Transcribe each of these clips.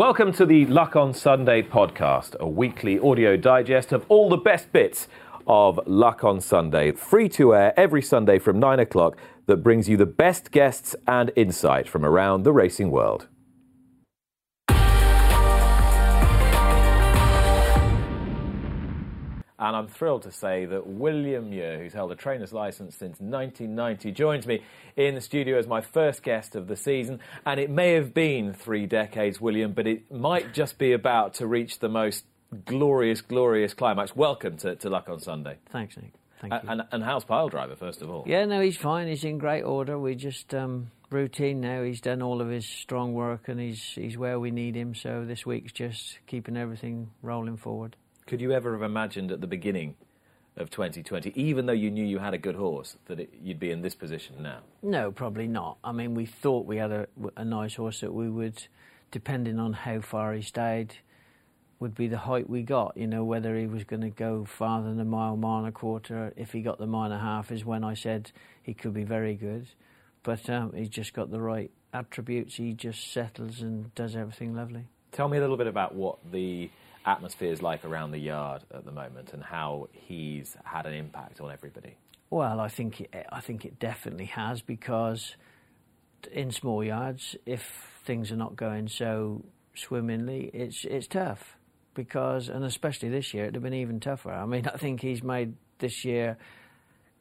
Welcome to the Luck on Sunday podcast, a weekly audio digest of all the best bits of Luck on Sunday, free to air every Sunday from 9 o'clock, that brings you the best guests and insight from around the racing world. And I'm thrilled to say that William Muir, who's held a trainer's license since 1990, joins me in the studio as my first guest of the season. And it may have been three decades, William, but it might just be about to reach the most glorious, glorious climax. Welcome to, to Luck on Sunday. Thanks, Nick. Thank and, you. And, and how's Pyledriver, first of all? Yeah, no, he's fine. He's in great order. We just um, routine now. He's done all of his strong work, and he's he's where we need him. So this week's just keeping everything rolling forward. Could you ever have imagined at the beginning of 2020, even though you knew you had a good horse, that it, you'd be in this position now? No, probably not. I mean, we thought we had a, a nice horse that we would, depending on how far he stayed, would be the height we got. You know, whether he was going to go farther than a mile, mile and a quarter. If he got the mile and a half, is when I said he could be very good. But um, he's just got the right attributes. He just settles and does everything lovely. Tell me a little bit about what the atmosphere is like around the yard at the moment and how he's had an impact on everybody? Well, I think it, I think it definitely has because in small yards, if things are not going so swimmingly, it's it's tough because and especially this year it'd have been even tougher. I mean, I think he's made this year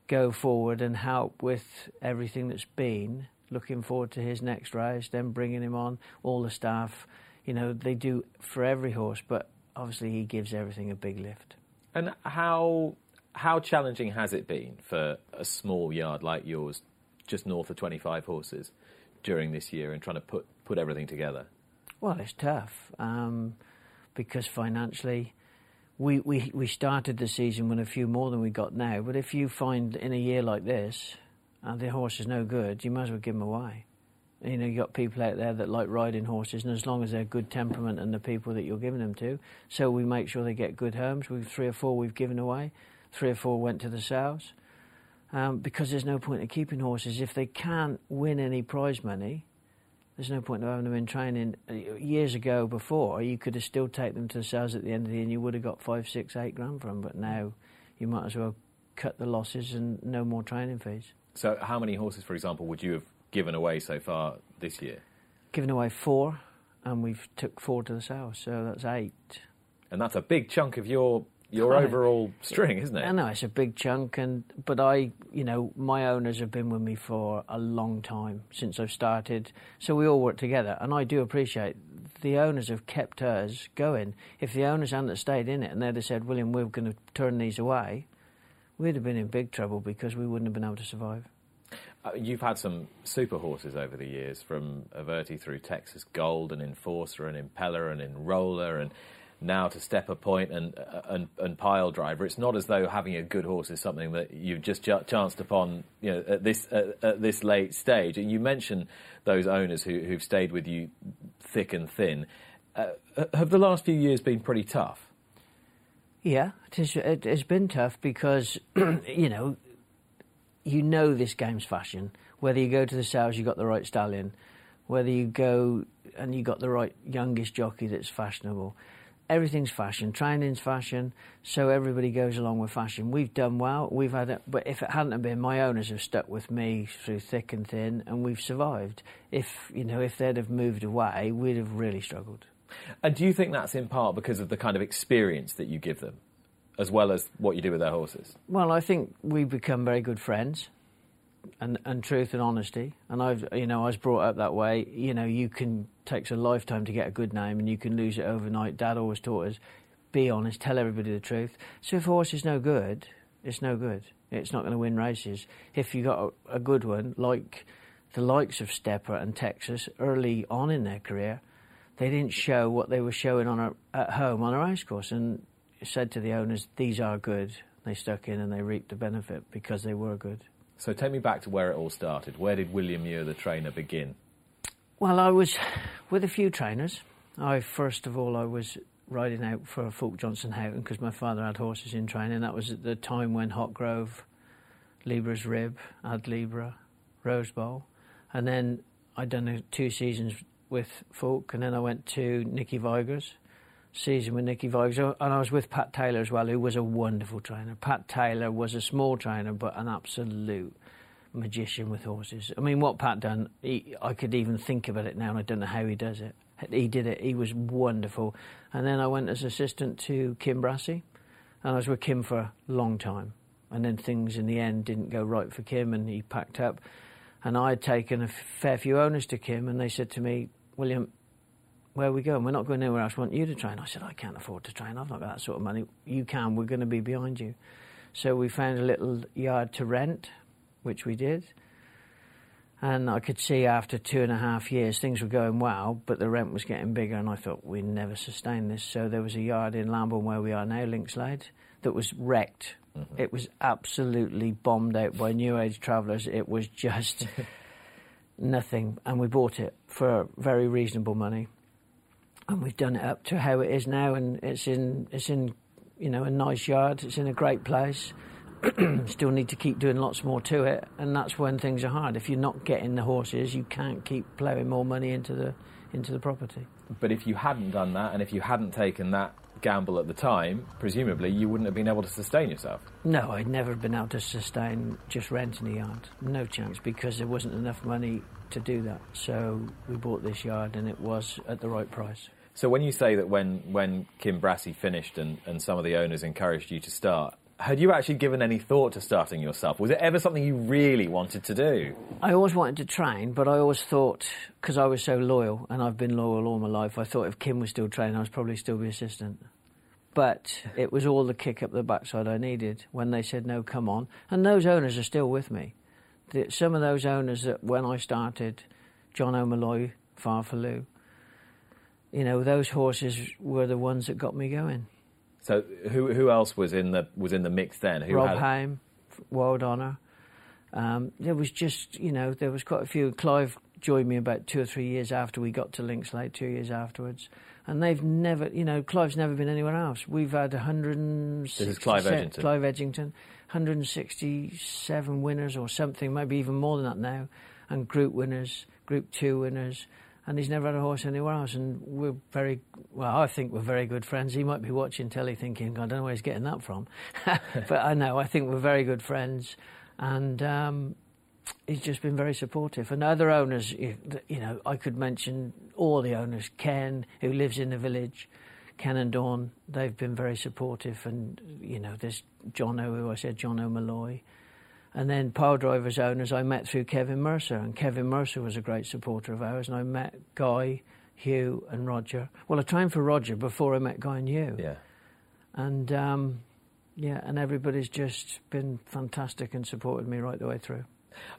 go forward and help with everything that's been. Looking forward to his next race, then bringing him on. All the staff, you know, they do for every horse, but obviously he gives everything a big lift. And how how challenging has it been for a small yard like yours, just north of 25 horses, during this year and trying to put put everything together? Well, it's tough um, because financially. We, we, we started the season with a few more than we got now, but if you find in a year like this, and the horse is no good, you might as well give him away. You know, you got people out there that like riding horses, and as long as they're good temperament and the people that you're giving them to, so we make sure they get good homes. We've three or four we've given away, three or four went to the sales, um, because there's no point in keeping horses if they can't win any prize money. There's no point in having them in training. Years ago, before you could have still taken them to the sales at the end of the year, and you would have got five, six, eight grand from them. But now, you might as well cut the losses and no more training fees. So, how many horses, for example, would you have given away so far this year? Given away four, and we've took four to the south, so that's eight. And that's a big chunk of your your overall string, isn't it? I know it's a big chunk, and but I, you know, my owners have been with me for a long time since I've started, so we all work together, and I do appreciate the owners have kept us going. If the owners hadn't stayed in it and they'd have said, "William, we're going to turn these away," we'd have been in big trouble because we wouldn't have been able to survive. Uh, you've had some super horses over the years, from Averti through Texas Gold and Enforcer and Impeller and Enroller and now to Stepper Point and, uh, and and Pile Driver. It's not as though having a good horse is something that you've just ch- chanced upon, you know, at this uh, at this late stage. And you mentioned those owners who, who've stayed with you thick and thin. Uh, have the last few years been pretty tough? Yeah, it has been tough because you know you know this game's fashion. Whether you go to the sales, you've got the right stallion. Whether you go and you've got the right youngest jockey that's fashionable. Everything's fashion. Training's fashion. So everybody goes along with fashion. We've done well. We've had it, but if it hadn't been, my owners have stuck with me through thick and thin, and we've survived. If you know, if they'd have moved away, we'd have really struggled. And do you think that's in part because of the kind of experience that you give them, as well as what you do with their horses? Well, I think we've become very good friends, and and truth and honesty. And I've you know I was brought up that way. You know, you can takes a lifetime to get a good name, and you can lose it overnight. Dad always taught us, be honest, tell everybody the truth. So if a horse is no good, it's no good. It's not going to win races. If you got a, a good one, like the likes of Stepper and Texas, early on in their career, they didn't show what they were showing on at home on a racecourse, and said to the owners, "These are good." They stuck in and they reaped the benefit because they were good. So take me back to where it all started. Where did William Muir, the trainer, begin? Well, I was with a few trainers. I first of all I was riding out for Fulke Johnson Houghton because my father had horses in training. That was at the time when Hot Grove, Libra's Rib, Ad Libra, Rose Bowl, and then I'd done two seasons with Fulke, and then I went to Nicky Vigors season with Nicky Vigors, and I was with Pat Taylor as well, who was a wonderful trainer. Pat Taylor was a small trainer, but an absolute magician with horses. I mean, what Pat done, he, I could even think about it now, and I don't know how he does it. He did it. He was wonderful. And then I went as assistant to Kim Brassey, and I was with Kim for a long time. And then things in the end didn't go right for Kim, and he packed up. And I had taken a fair few owners to Kim, and they said to me, William, where are we going? We're not going anywhere else. I want you to train. I said, I can't afford to train. I've not got that sort of money. You can. We're going to be behind you. So we found a little yard to rent, which we did. And I could see after two and a half years things were going well, but the rent was getting bigger, and I thought we'd never sustain this. So there was a yard in Lambourn where we are now, Linkslade, that was wrecked. Mm-hmm. It was absolutely bombed out by New Age travellers. It was just nothing, and we bought it for very reasonable money, and we've done it up to how it is now, and it's in it's in you know a nice yard. It's in a great place. still need to keep doing lots more to it, and that's when things are hard. If you're not getting the horses, you can't keep ploughing more money into the into the property. But if you hadn't done that, and if you hadn't taken that gamble at the time, presumably you wouldn't have been able to sustain yourself. No, I'd never been able to sustain just renting a yard. No chance, because there wasn't enough money to do that. So we bought this yard, and it was at the right price. So when you say that when, when Kim Brassey finished and, and some of the owners encouraged you to start, had you actually given any thought to starting yourself? Was it ever something you really wanted to do? I always wanted to train, but I always thought, because I was so loyal, and I've been loyal all my life, I thought if Kim was still training, I was probably still be assistant. But it was all the kick up the backside I needed when they said, no, come on. And those owners are still with me. Some of those owners that when I started, John O'Malloy, Farfaloo, you know, those horses were the ones that got me going. So who who else was in the was in the mix then? Who Rob had... Haim, Wild Honour. Um, there was just you know there was quite a few. Clive joined me about two or three years after we got to Linkslade, two years afterwards, and they've never you know Clive's never been anywhere else. We've had 160. This is Clive Edgington. Clive Edgington, 167 winners or something, maybe even more than that now, and group winners, group two winners and he's never had a horse anywhere else. And we're very well. I think we're very good friends. He might be watching telly, thinking, "I don't know where he's getting that from," but I know. I think we're very good friends, and um, he's just been very supportive. And other owners, you know, I could mention all the owners. Ken, who lives in the village. Ken and Dawn, they've been very supportive, and you know, there's John who I said, John O'Malloy, and then Pyledrivers owners I met through Kevin Mercer, and Kevin Mercer was a great supporter of ours, and I met Guy, Hugh, and Roger. Well, I trained for Roger before I met Guy and Hugh. Yeah. And um, yeah, and everybody's just been fantastic and supported me right the way through.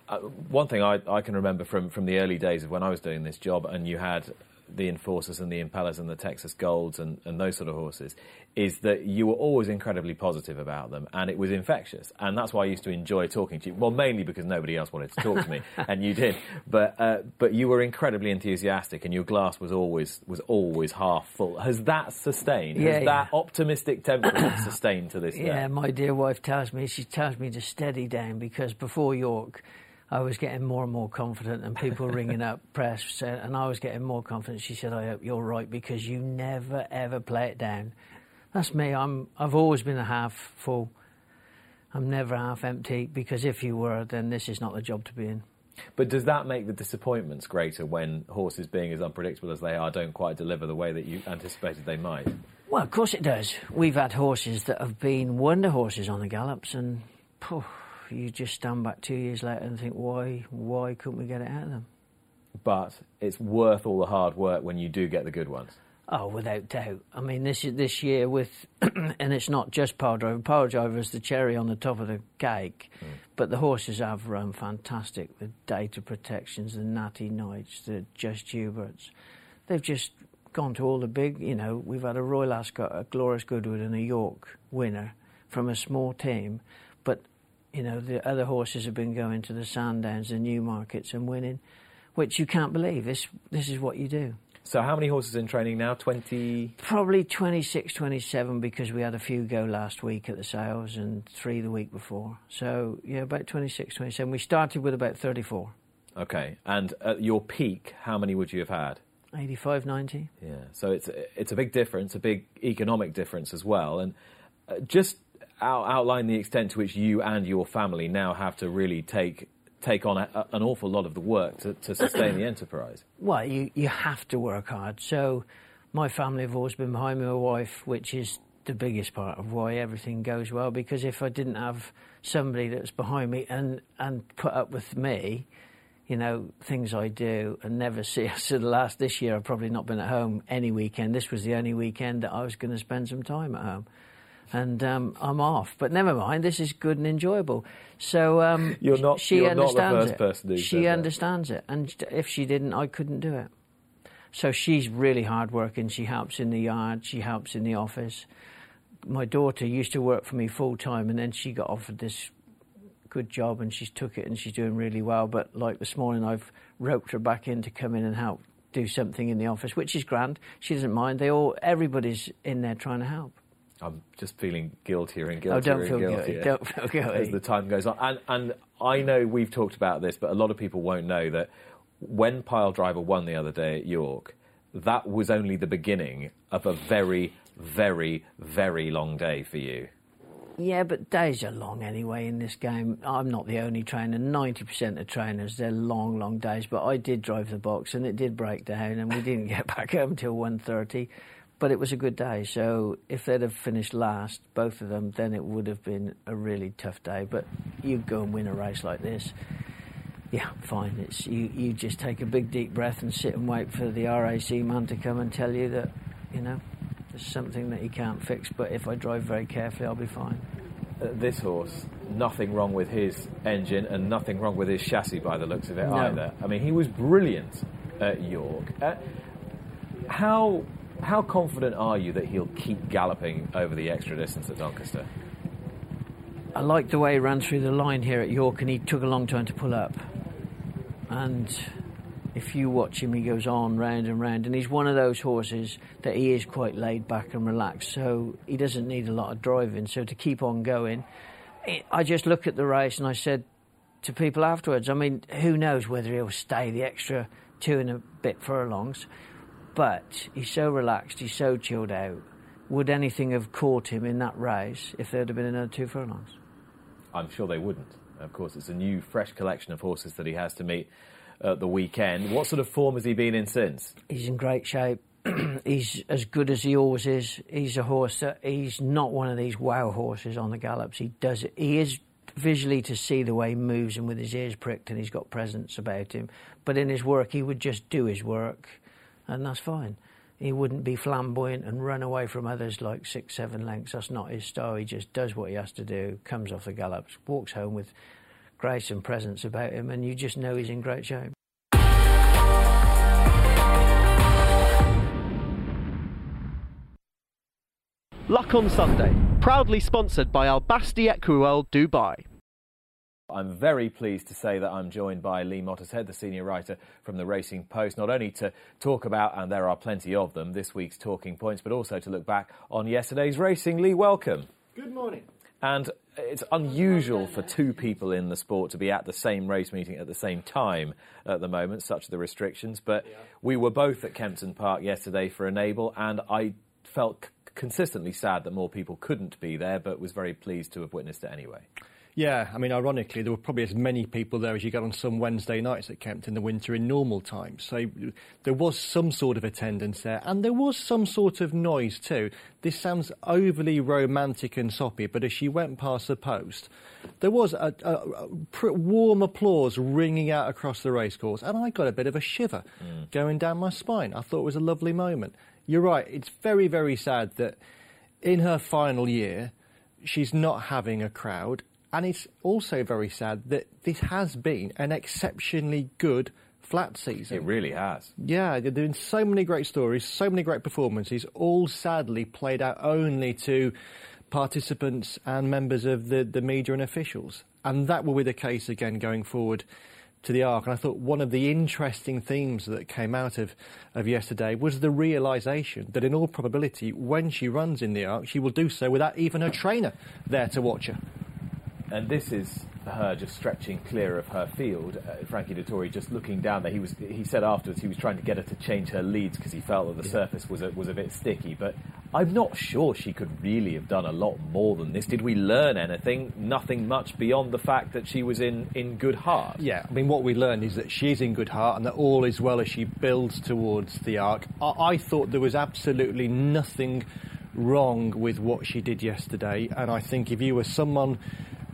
Uh, one thing I, I can remember from, from the early days of when I was doing this job, and you had the enforcers and the impellers and the Texas Golds and, and those sort of horses is that you were always incredibly positive about them and it was infectious. And that's why I used to enjoy talking to you. Well, mainly because nobody else wanted to talk to me and you did. But, uh, but you were incredibly enthusiastic and your glass was always, was always half full. Has that sustained? Yeah, Has yeah. that optimistic temperament sustained to this day? Yeah, my dear wife tells me, she tells me to steady down because before York, I was getting more and more confident, and people ringing up press, uh, and I was getting more confident. She said, "I hope you're right because you never ever play it down." That's me. I'm. I've always been a half full. I'm never half empty because if you were, then this is not the job to be in. But does that make the disappointments greater when horses, being as unpredictable as they are, don't quite deliver the way that you anticipated they might? Well, of course it does. We've had horses that have been wonder horses on the gallops, and phew, you just stand back two years later and think, why, why couldn't we get it out of them? But it's worth all the hard work when you do get the good ones. Oh, without doubt. I mean, this is this year with, and it's not just Pyledriver. Pile Driver is the cherry on the top of the cake, mm. but the horses have run fantastic. The data protections, the Natty Knights, the Just Huberts, they've just gone to all the big. You know, we've had a Royal Ascot, a Glorious Goodwood, and a York winner from a small team, you know the other horses have been going to the Sandowns, the Newmarkets, and winning, which you can't believe. This this is what you do. So how many horses in training now? 20? Probably 26, 27 because we had a few go last week at the sales and three the week before. So, yeah, about 26, 27. We started with about 34. Okay. And at your peak, how many would you have had? 85, 90. Yeah. So it's, it's a big difference, a big economic difference as well. And uh, just out, outline the extent to which you and your family now have to really take take on a, an awful lot of the work to, to sustain the enterprise. Well, you, you have to work hard. So my family have always been behind me, my wife, which is the biggest part of why everything goes well. Because if I didn't have somebody that's behind me and, and put up with me, you know, things I do and never see us. So the last this year, I've probably not been at home any weekend. This was the only weekend that I was going to spend some time at home and um, I'm off. But never mind, this is good and enjoyable. So um, you're not. She you're understands not the first it. she understands it, and if she didn't, I couldn't do it. So she's really hardworking. She helps in the yard. She helps in the office. My daughter used to work for me full time, and then she got offered this good job, and she's took it, and she's doing really well. But like this morning, I've roped her back in to come in and help do something in the office, which is grand. She doesn't mind. They all, everybody's in there trying to help. I'm just feeling guiltier and guiltier oh, don't and feel guiltier guilty. Don't feel guilty. as the time goes on. And, and I know we've talked about this, but a lot of people won't know that when Pyledriver won the other day at York, that was only the beginning of a very, very, very long day for you. Yeah, but days are long anyway in this game. I'm not the only trainer. 90% of trainers, they're long, long days. But I did drive the box and it did break down and we didn't get back home till 1.30 but it was a good day. So if they'd have finished last, both of them, then it would have been a really tough day. But you go and win a race like this, yeah, fine. It's you. You just take a big deep breath and sit and wait for the RAC man to come and tell you that, you know, there's something that he can't fix. But if I drive very carefully, I'll be fine. Uh, this horse, nothing wrong with his engine and nothing wrong with his chassis by the looks of it no. either. I mean, he was brilliant at York. Uh, how how confident are you that he'll keep galloping over the extra distance at Doncaster? I like the way he ran through the line here at York, and he took a long time to pull up. And if you watch him, he goes on round and round, and he's one of those horses that he is quite laid back and relaxed, so he doesn't need a lot of driving. So to keep on going, I just look at the race and I said to people afterwards, I mean, who knows whether he'll stay the extra two and a bit furlongs but he's so relaxed, he's so chilled out. Would anything have caught him in that race if there'd have been another two furlongs? I'm sure they wouldn't. Of course, it's a new, fresh collection of horses that he has to meet at the weekend. What sort of form has he been in since? He's in great shape. he's as good as he always is. He's a horse that he's not one of these wow horses on the gallops. He does it. He is visually to see the way he moves and with his ears pricked and he's got presence about him. But in his work, he would just do his work and that's fine. He wouldn't be flamboyant and run away from others like six, seven lengths. That's not his style. He just does what he has to do, comes off the gallops, walks home with grace and presence about him, and you just know he's in great shape. Luck on Sunday, proudly sponsored by Al Basti Equiworld Dubai. I'm very pleased to say that I'm joined by Lee Mottershead, the senior writer from the Racing Post, not only to talk about, and there are plenty of them, this week's talking points, but also to look back on yesterday's racing. Lee, welcome. Good morning. And it's unusual for two people in the sport to be at the same race meeting at the same time at the moment, such are the restrictions. But yeah. we were both at Kempton Park yesterday for Enable, and I felt consistently sad that more people couldn't be there, but was very pleased to have witnessed it anyway. Yeah, I mean, ironically, there were probably as many people there as you get on some Wednesday nights at Kempton in the winter in normal times. So there was some sort of attendance there, and there was some sort of noise too. This sounds overly romantic and soppy, but as she went past the post, there was a, a, a warm applause ringing out across the racecourse, and I got a bit of a shiver mm. going down my spine. I thought it was a lovely moment you're right. It's very, very sad that in her final year, she's not having a crowd. And it's also very sad that this has been an exceptionally good flat season. It really has. Yeah, there have been so many great stories, so many great performances, all sadly played out only to participants and members of the, the media and officials. And that will be the case again going forward to the Ark. And I thought one of the interesting themes that came out of, of yesterday was the realisation that in all probability, when she runs in the Ark, she will do so without even her trainer there to watch her. And this is her just stretching clear of her field. Uh, Frankie Dettori just looking down there. He was he said afterwards he was trying to get her to change her leads because he felt that the yeah. surface was a, was a bit sticky. But I'm not sure she could really have done a lot more than this. Did we learn anything? Nothing much beyond the fact that she was in, in good heart. Yeah, I mean, what we learned is that she's in good heart and that all is well as she builds towards the arc. I, I thought there was absolutely nothing wrong with what she did yesterday, and I think if you were someone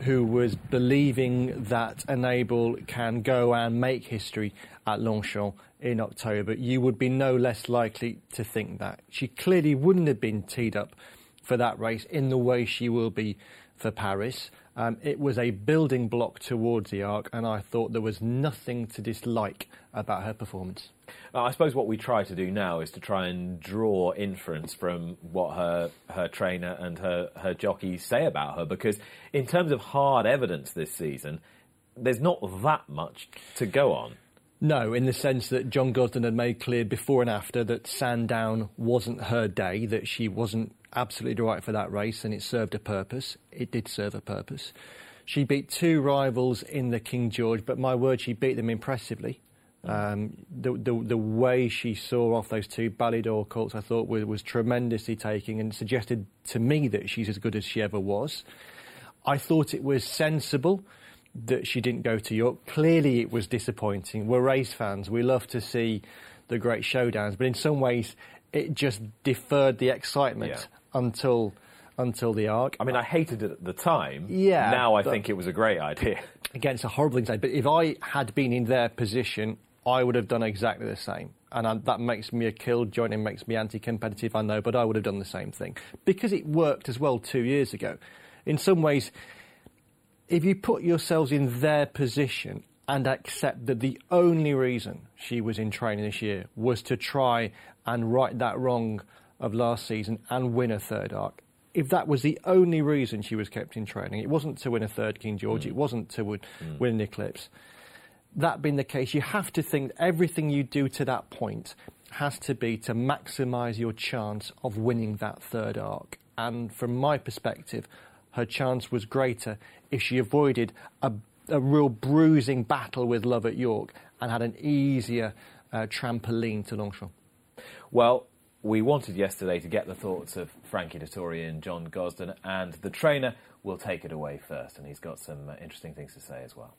who was believing that Enable can go and make history at Longchamp in October, you would be no less likely to think that. She clearly wouldn't have been teed up for that race in the way she will be for Paris. Um, it was a building block towards the arc, and I thought there was nothing to dislike about her performance. Uh, I suppose what we try to do now is to try and draw inference from what her her trainer and her her jockeys say about her, because in terms of hard evidence this season, there's not that much to go on. No, in the sense that John Gosden had made clear before and after that Sandown wasn't her day, that she wasn't absolutely right for that race, and it served a purpose. It did serve a purpose. She beat two rivals in the King George, but my word, she beat them impressively. Um, the, the, the way she saw off those two Ballydoyle colts, I thought was, was tremendously taking and suggested to me that she's as good as she ever was. I thought it was sensible that she didn't go to York. Clearly, it was disappointing. We're race fans. We love to see the great showdowns, but in some ways, it just deferred the excitement yeah. until until the arc. I mean, I hated it at the time. Yeah. Now I think it was a great idea. Again, it's a horrible thing to say, but if I had been in their position, I would have done exactly the same. And I, that makes me a killjoy and makes me anti competitive, I know, but I would have done the same thing. Because it worked as well two years ago. In some ways, if you put yourselves in their position and accept that the only reason she was in training this year was to try and right that wrong of last season and win a third arc. If that was the only reason she was kept in training, it wasn't to win a third King George, mm. it wasn't to win, mm. win an Eclipse. That being the case, you have to think everything you do to that point has to be to maximise your chance of winning that third arc. And from my perspective, her chance was greater if she avoided a, a real bruising battle with Love at York and had an easier uh, trampoline to Longchamp. Well, we wanted yesterday to get the thoughts of Frankie Dettori and John Gosden, and the trainer will take it away first, and he's got some uh, interesting things to say as well.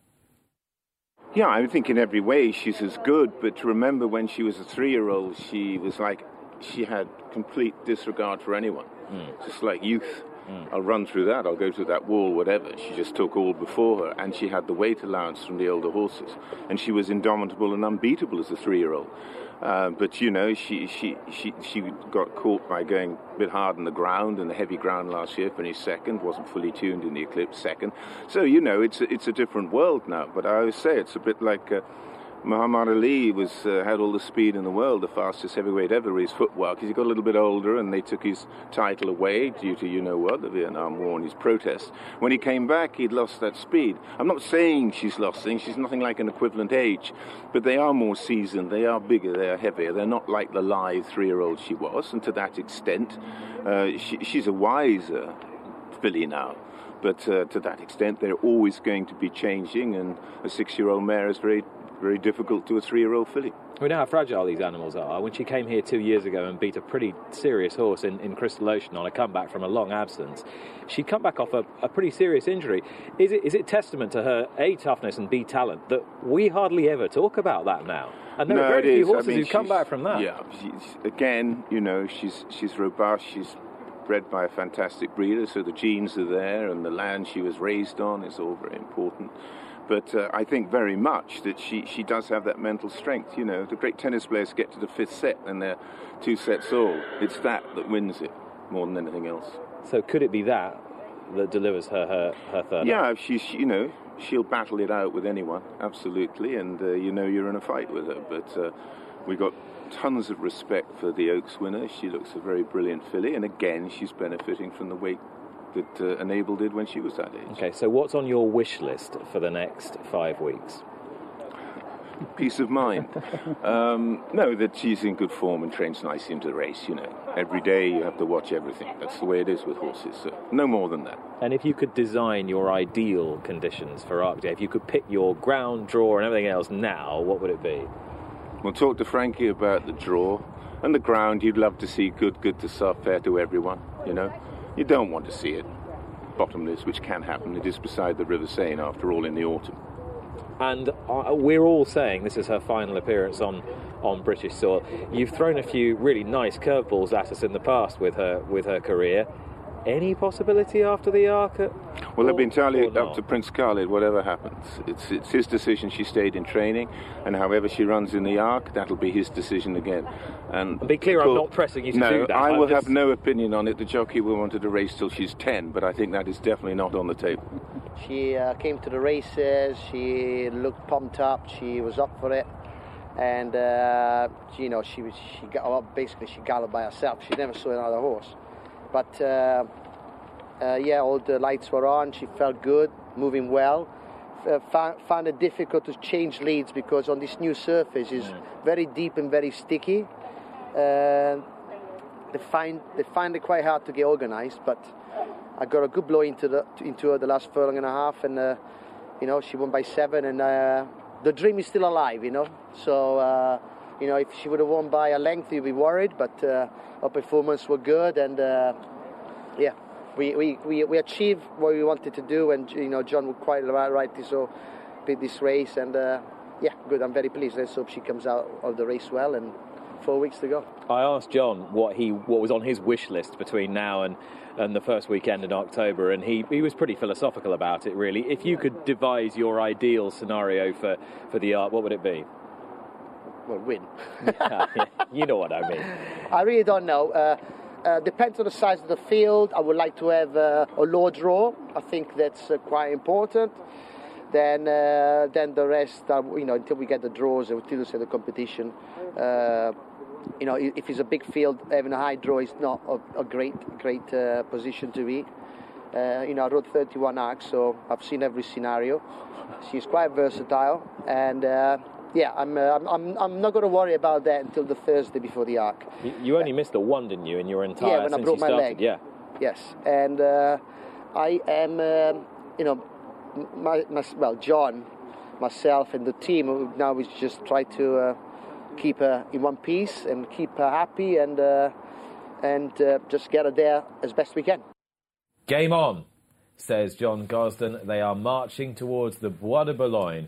Yeah, I think in every way she's as good, but to remember when she was a three year old, she was like, she had complete disregard for anyone, mm. just like youth. Mm. I'll run through that, I'll go through that wall, whatever. She just took all before her, and she had the weight allowance from the older horses. And she was indomitable and unbeatable as a three year old. Uh, but you know, she, she, she, she got caught by going a bit hard on the ground and the heavy ground last year, finished second, wasn't fully tuned in the Eclipse second. So, you know, it's a, it's a different world now. But I always say it's a bit like. Uh, Muhammad Ali was uh, had all the speed in the world, the fastest heavyweight ever. His footwork. He got a little bit older, and they took his title away due to you know what, the Vietnam War and his protests. When he came back, he'd lost that speed. I'm not saying she's lost things. She's nothing like an equivalent age, but they are more seasoned. They are bigger. They are heavier. They're not like the lithe three-year-old she was, and to that extent, uh, she, she's a wiser filly now but uh, to that extent, they're always going to be changing, and a six-year-old mare is very very difficult to a three-year-old filly. We know how fragile these animals are. When she came here two years ago and beat a pretty serious horse in, in Crystal Ocean on a comeback from a long absence, she'd come back off a, a pretty serious injury. Is it, is it testament to her A, toughness and B, talent that we hardly ever talk about that now? And there no, are very few is. horses I mean, who've come back from that. Yeah, again, you know, she's, she's robust, she's bred by a fantastic breeder, so the genes are there, and the land she was raised on is all very important. But uh, I think very much that she, she does have that mental strength. You know, the great tennis players get to the fifth set and they're two sets all. It's that that wins it more than anything else. So could it be that that delivers her her, her third? Yeah, she's you know she'll battle it out with anyone, absolutely, and uh, you know you're in a fight with her. But uh, we got tons of respect for the Oaks winner. She looks a very brilliant filly, and again she's benefiting from the weight that uh, Enable did when she was that age. Okay, so what's on your wish list for the next five weeks? Peace of mind. um, no, that she's in good form and trains nicely into the race. You know, every day you have to watch everything. That's the way it is with horses. So no more than that. And if you could design your ideal conditions for Arc Day, if you could pick your ground, draw, and everything else now, what would it be? We'll talk to Frankie about the draw and the ground. You'd love to see good, good to soft, fair to everyone. You know, you don't want to see it bottomless, which can happen. It is beside the River Seine, after all, in the autumn. And uh, we're all saying this is her final appearance on, on British soil. You've thrown a few really nice curveballs at us in the past with her with her career. Any possibility after the Arc? At, well, they've been entirely up to Prince Khalid, whatever happens. It's, it's his decision she stayed in training, and however she runs in the Arc, that'll be his decision again. And Be clear, I'm not pressing you to no, do that. I I'm will just- have no opinion on it. The jockey will want to race till she's 10, but I think that is definitely not on the table. She uh, came to the races. She looked pumped up. She was up for it, and uh, you know she was she got well, basically she galloped by herself. She never saw another horse, but uh, uh, yeah, all the lights were on. She felt good, moving well. Uh, found, found it difficult to change leads because on this new surface is very deep and very sticky. Uh, they find they find it quite hard to get organised, but I got a good blow into the into her the last furlong and a half, and uh, you know she won by seven, and uh, the dream is still alive, you know. So uh, you know if she would have won by a length, you'd be worried, but uh, her performance were good, and uh, yeah, we, we, we, we achieved what we wanted to do, and you know John would quite right, rightly so beat this race, and uh, yeah, good. I'm very pleased. Let's hope she comes out of the race well, and four weeks to go. I asked John what he what was on his wish list between now and, and the first weekend in October, and he, he was pretty philosophical about it. Really, if you could devise your ideal scenario for, for the Arc, what would it be? Well, win. you know what I mean. I really don't know. Uh, uh, depends on the size of the field. I would like to have uh, a low draw. I think that's uh, quite important. Then, uh, then the rest, are, you know, until we get the draws, and until we see the competition. Uh, you know, if it's a big field, having a high draw is not a, a great, great uh, position to be. Uh, you know, I rode 31 arcs, so I've seen every scenario. She's quite versatile, and uh, yeah, I'm, uh, I'm, I'm, I'm not going to worry about that until the Thursday before the arc. You, you only missed the one, didn't you, in your entire Yeah, when I since broke you my started? leg. Yeah. Yes, and uh, I am, um, you know, my, my, well, John, myself, and the team now we just try to uh, keep her in one piece and keep her happy and uh, and uh, just get her there as best we can. Game on, says John Gosden. They are marching towards the Bois de Boulogne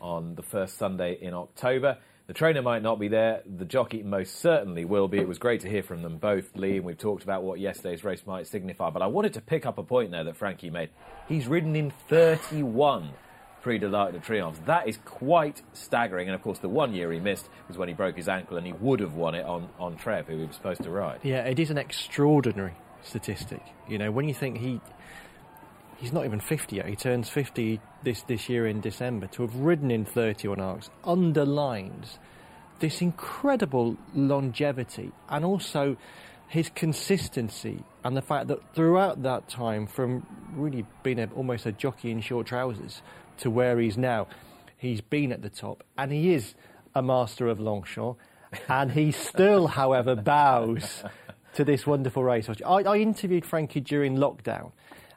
on the first Sunday in October. The trainer might not be there. The jockey most certainly will be. It was great to hear from them both, Lee, and we've talked about what yesterday's race might signify. But I wanted to pick up a point there that Frankie made. He's ridden in 31 Prix de l'Arc de Triomphe. That is quite staggering. And of course, the one year he missed was when he broke his ankle, and he would have won it on, on Treve, who he was supposed to ride. Yeah, it is an extraordinary statistic. You know, when you think he he's not even 50 yet, he turns 50 this, this year in December, to have ridden in 31 arcs underlines this incredible longevity and also his consistency and the fact that throughout that time, from really being a, almost a jockey in short trousers to where he's now, he's been at the top and he is a master of Longchamp and he still, however, bows to this wonderful racehorse. I, I interviewed Frankie during lockdown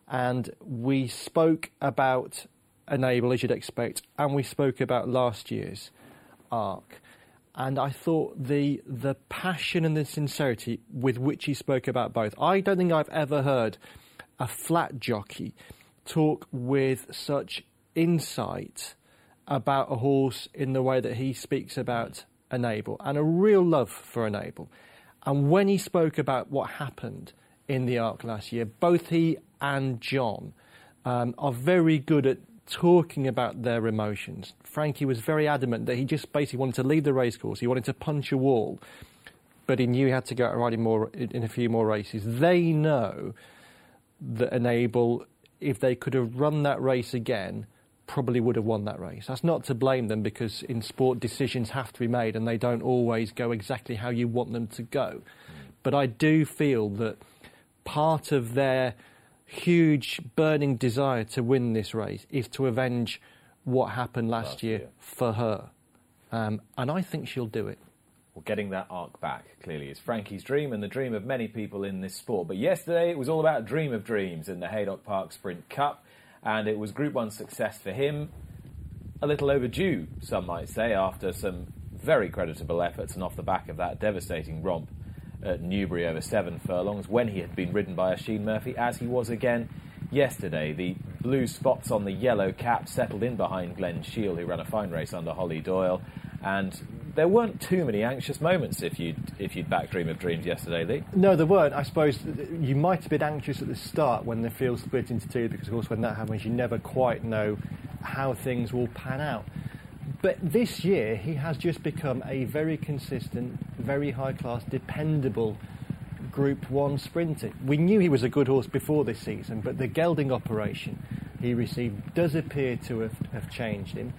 and we spoke about Enable, as you'd expect, and we spoke about last year's arc. And I thought the the passion and the sincerity with which he spoke about both. I don't think I've ever heard a flat jockey talk with such insight about a horse in the way that he speaks about Enable and a real love for Enable. And when he spoke about what happened in the arc last year, both he and John um, are very good at talking about their emotions. Frankie was very adamant that he just basically wanted to leave the racecourse. He wanted to punch a wall, but he knew he had to go out and riding more in a few more races. They know that Enable, if they could have run that race again, probably would have won that race. That's not to blame them because in sport decisions have to be made and they don't always go exactly how you want them to go. But I do feel that part of their huge burning desire to win this race is to avenge what happened last, Last year, year. for her. Um, and I think she'll do it. Well, getting that arc back clearly is Frankie's dream and the dream of many people in this sport. But yesterday it was all about dream of dreams in the Haydock Park Sprint Cup, and it was Group 1 success for him. A little overdue, some might say, after some very creditable efforts and off the back of that devastating romp at Newbury over seven furlongs when he had been ridden by Oisin Murphy, as he was again yesterday. The blue spots on the yellow cap settled in behind Glen Shiel, who ran a fine race under Hollie Doyle, and there weren't too many anxious moments if you'd if you'd back Dream of Dreams yesterday, Lee. No, there weren't. I suppose you might have been anxious at the start when the field split into two, because of course when that happens, you never quite know how things will pan out. But this year, he has just become a very consistent, very high class, dependable Group 1 sprinter. We knew he was a good horse before this season, but the gelding operation he received does appear to have, have changed him.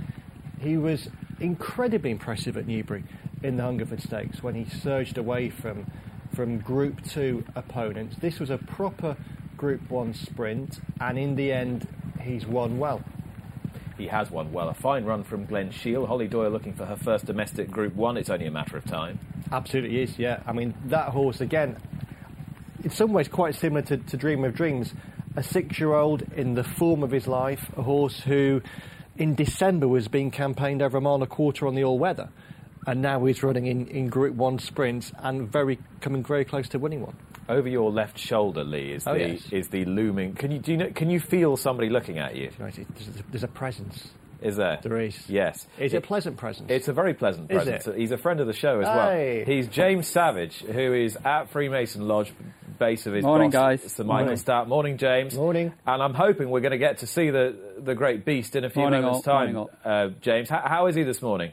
He was incredibly impressive at Newbury in the Hungerford Stakes when he surged away from, from Group 2 opponents. This was a proper Group 1 sprint, and in the end, he's won well. He has won well. A fine run from Glen Shiel. Hollie Doyle looking for her first domestic Group 1. It's only a matter of time. Absolutely is, yeah. I mean, that horse, again, in some ways quite similar to, to Dream of Dreams. A six year old in the form of his life, a horse who in December was being campaigned over a mile and a quarter on the all weather. And now he's running in, in Group 1 sprints and very coming very close to winning one. Over your left shoulder, Lee, is Oh, the yes. is the looming. Can you do you know, can you feel somebody looking at you? Right, There's a, there's a presence. Is there? There is. Yes. Is it a pleasant presence? It's a very pleasant Is presence. it? He's a friend of the show as Hey. well. He's James Savage, who is at Freemason Lodge, base of his Morning, boss, guys. Sir Michael Morning. Stoute. Morning, James. Morning. And I'm hoping we're going to get to see the the great beast in a few Morning, moments' all. time. Morning, Uh, James, how, how is he this morning?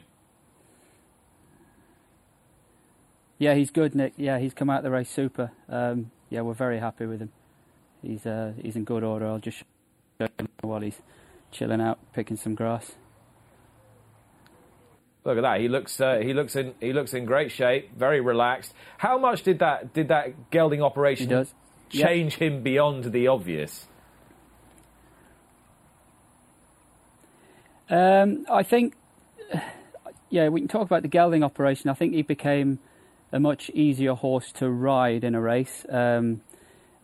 Yeah, he's good, Nick. Yeah, he's come out of the race super. Um, yeah, we're very happy with him. He's uh, he's in good order. I'll just show him while he's chilling out, picking some grass. Look at that. He looks uh, he looks in he looks in great shape, very relaxed. How much did that did that gelding operation does. Yep. change him beyond the obvious? Um, I think, yeah, we can talk about the gelding operation. I think he became a much easier horse to ride in a race, um,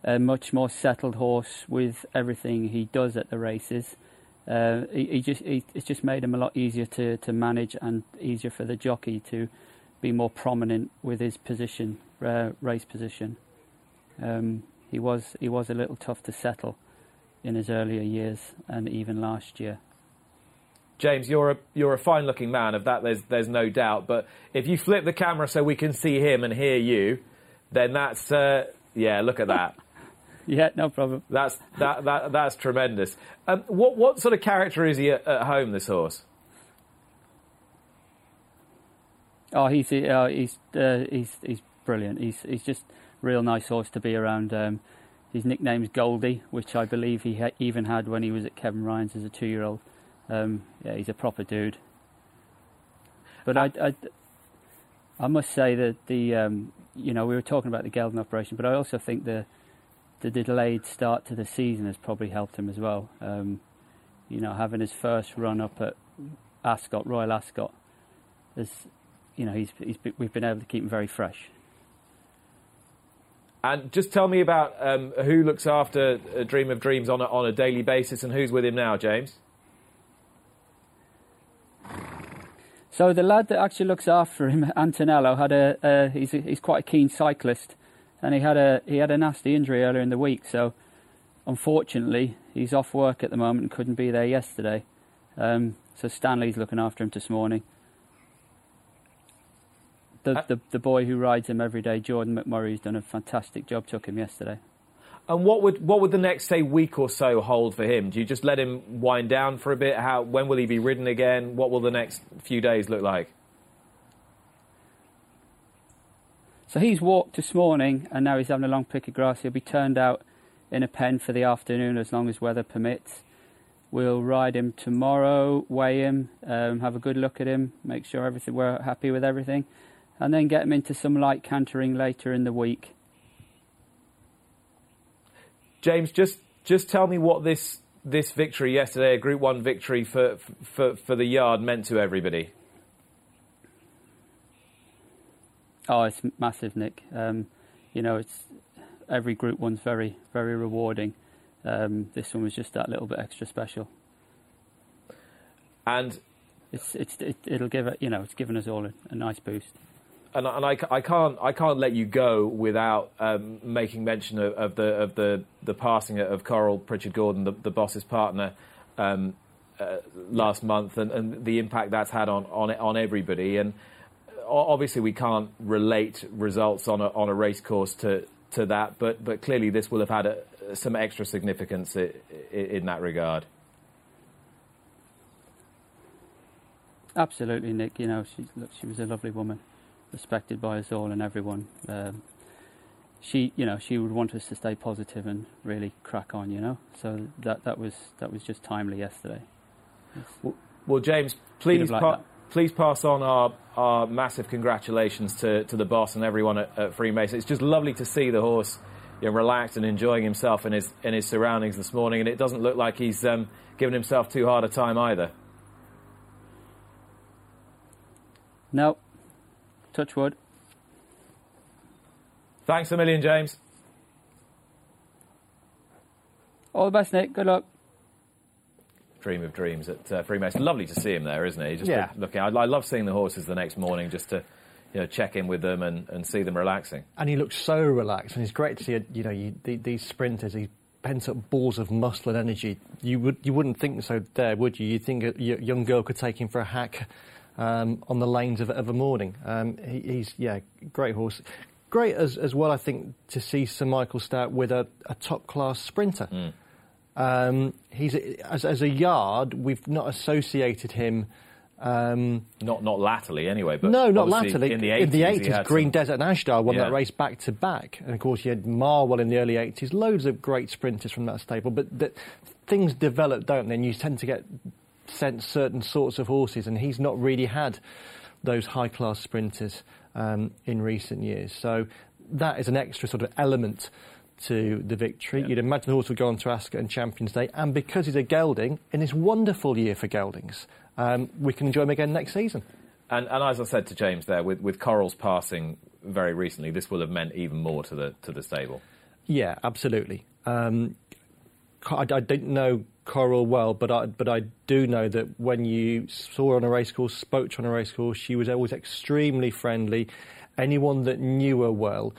a much more settled horse with everything he does at the races. Uh, he, he just he, it's just made him a lot easier to, to manage and easier for the jockey to be more prominent with his position, uh, race position. Um, he was he was a little tough to settle in his earlier years and even last year. James, you're a you're a fine looking man. Of that, there's there's no doubt. But if you flip the camera so we can see him and hear you, then that's uh, yeah. Look at that. Yeah, no problem. That's that, that that's tremendous. Um, what what sort of character is he at, at home? This horse. Oh, he's uh, he's uh, he's he's brilliant. He's he's just a real nice horse to be around. Um, his nickname's Goldie, which I believe he ha- even had when he was at Kevin Ryan's as a two-year-old. Um, yeah, he's a proper dude. But I, I, I must say that the um, you know we were talking about the Gelding operation, but I also think the the delayed start to the season has probably helped him as well. Um, you know, having his first run up at Ascot, Royal Ascot, has you know he's, he's we've been able to keep him very fresh. And just tell me about um, who looks after uh, Dream of Dreams on a, on a daily basis, and who's with him now, James. So the lad that actually looks after him, Antonello, had a uh, he's a, he's quite a keen cyclist, and he had a he had a nasty injury earlier in the week. So unfortunately, he's off work at the moment and couldn't be there yesterday. Um, so Stanley's looking after him this morning. The, Uh, the the boy who rides him every day, Jordan McMurray, has done a fantastic job. Took him yesterday. And what would what would the next say week or so hold for him? Do you just let him wind down for a bit? How when will he be ridden again? What will the next few days look like? So he's walked this morning, and now he's having a long pick of grass. He'll be turned out in a pen for the afternoon as long as weather permits. We'll ride him tomorrow, weigh him, um, have a good look at him, make sure everything we're happy with everything, and then get him into some light cantering later in the week. James, just just tell me what this this victory yesterday, a Group One victory for for for the yard, meant to everybody. Oh, it's massive, Nick. Um, you know, it's every Group One's very very rewarding. Um, this one was just that little bit extra special. And it's it's it, it'll give it. You know, it's given us all a, a nice boost. And, and I, I can't I can't let you go without um, making mention of, of the of the, the passing of Coral Pritchard Gordon, the, the boss's partner, um, uh, last month, and, and the impact that's had on on on everybody. And obviously, we can't relate results on a on a race course to to that, but but clearly, this will have had a, some extra significance i i in that regard. Absolutely, Nick. You know, she look, she was a lovely woman, respected by us all and everyone. Um, she, you know, she would want us to stay positive and really crack on. You know, so that that was that was just timely yesterday. Well, James, please like pa- please pass on our, our massive congratulations to, to the boss and everyone at, at Freemason. It's just lovely to see the horse you know, relaxed and enjoying himself in his in his surroundings this morning, and it doesn't look like he's um, given himself too hard a time either. No, touch wood. Thanks a million, James. All the best, Nick. Good luck. Dream of dreams at uh, Freemason. Lovely to see him there, isn't he? Just Yeah. looking. I, I love seeing the horses the next morning just to you know check in with them and, and see them relaxing. and he looks so relaxed, and it's great to see. You know, you, the, these sprinters, these pent up balls of muscle and energy. You would you wouldn't think so there, would you? You'd think a young girl could take him for a hack um, on the lanes of, of a morning. Um, he, he's yeah, great horse. Great as as well, I think, to see Sir Michael Stoute with a, a top class sprinter. Um, he's as as a yard, we've not associated him. Um, Not not latterly anyway, but no, not latterly. In the 80s, in the he 80s had Green some- Desert and Ajdal won Yeah. that race back to back. And of course, you had Marwell in the early 80s. Loads of great sprinters from that stable. But that things develop, don't they? And you tend to get sent certain sorts of horses, and he's not really had those high class sprinters um, in recent years. So that is an extra sort of element to the victory. You'd imagine the horse would go on to Ascot and Champions Day, and because he's a gelding, in this wonderful year for geldings, um, we can enjoy him again next season. And, and as I said to James there, with, with Coral's passing very recently, this will have meant even more to the to the stable. Yeah, absolutely. Um, I, I didn't know Coral well, but I, but I do know that when you saw her on a racecourse, spoke to her on a racecourse, she was always extremely friendly. Anyone that knew her well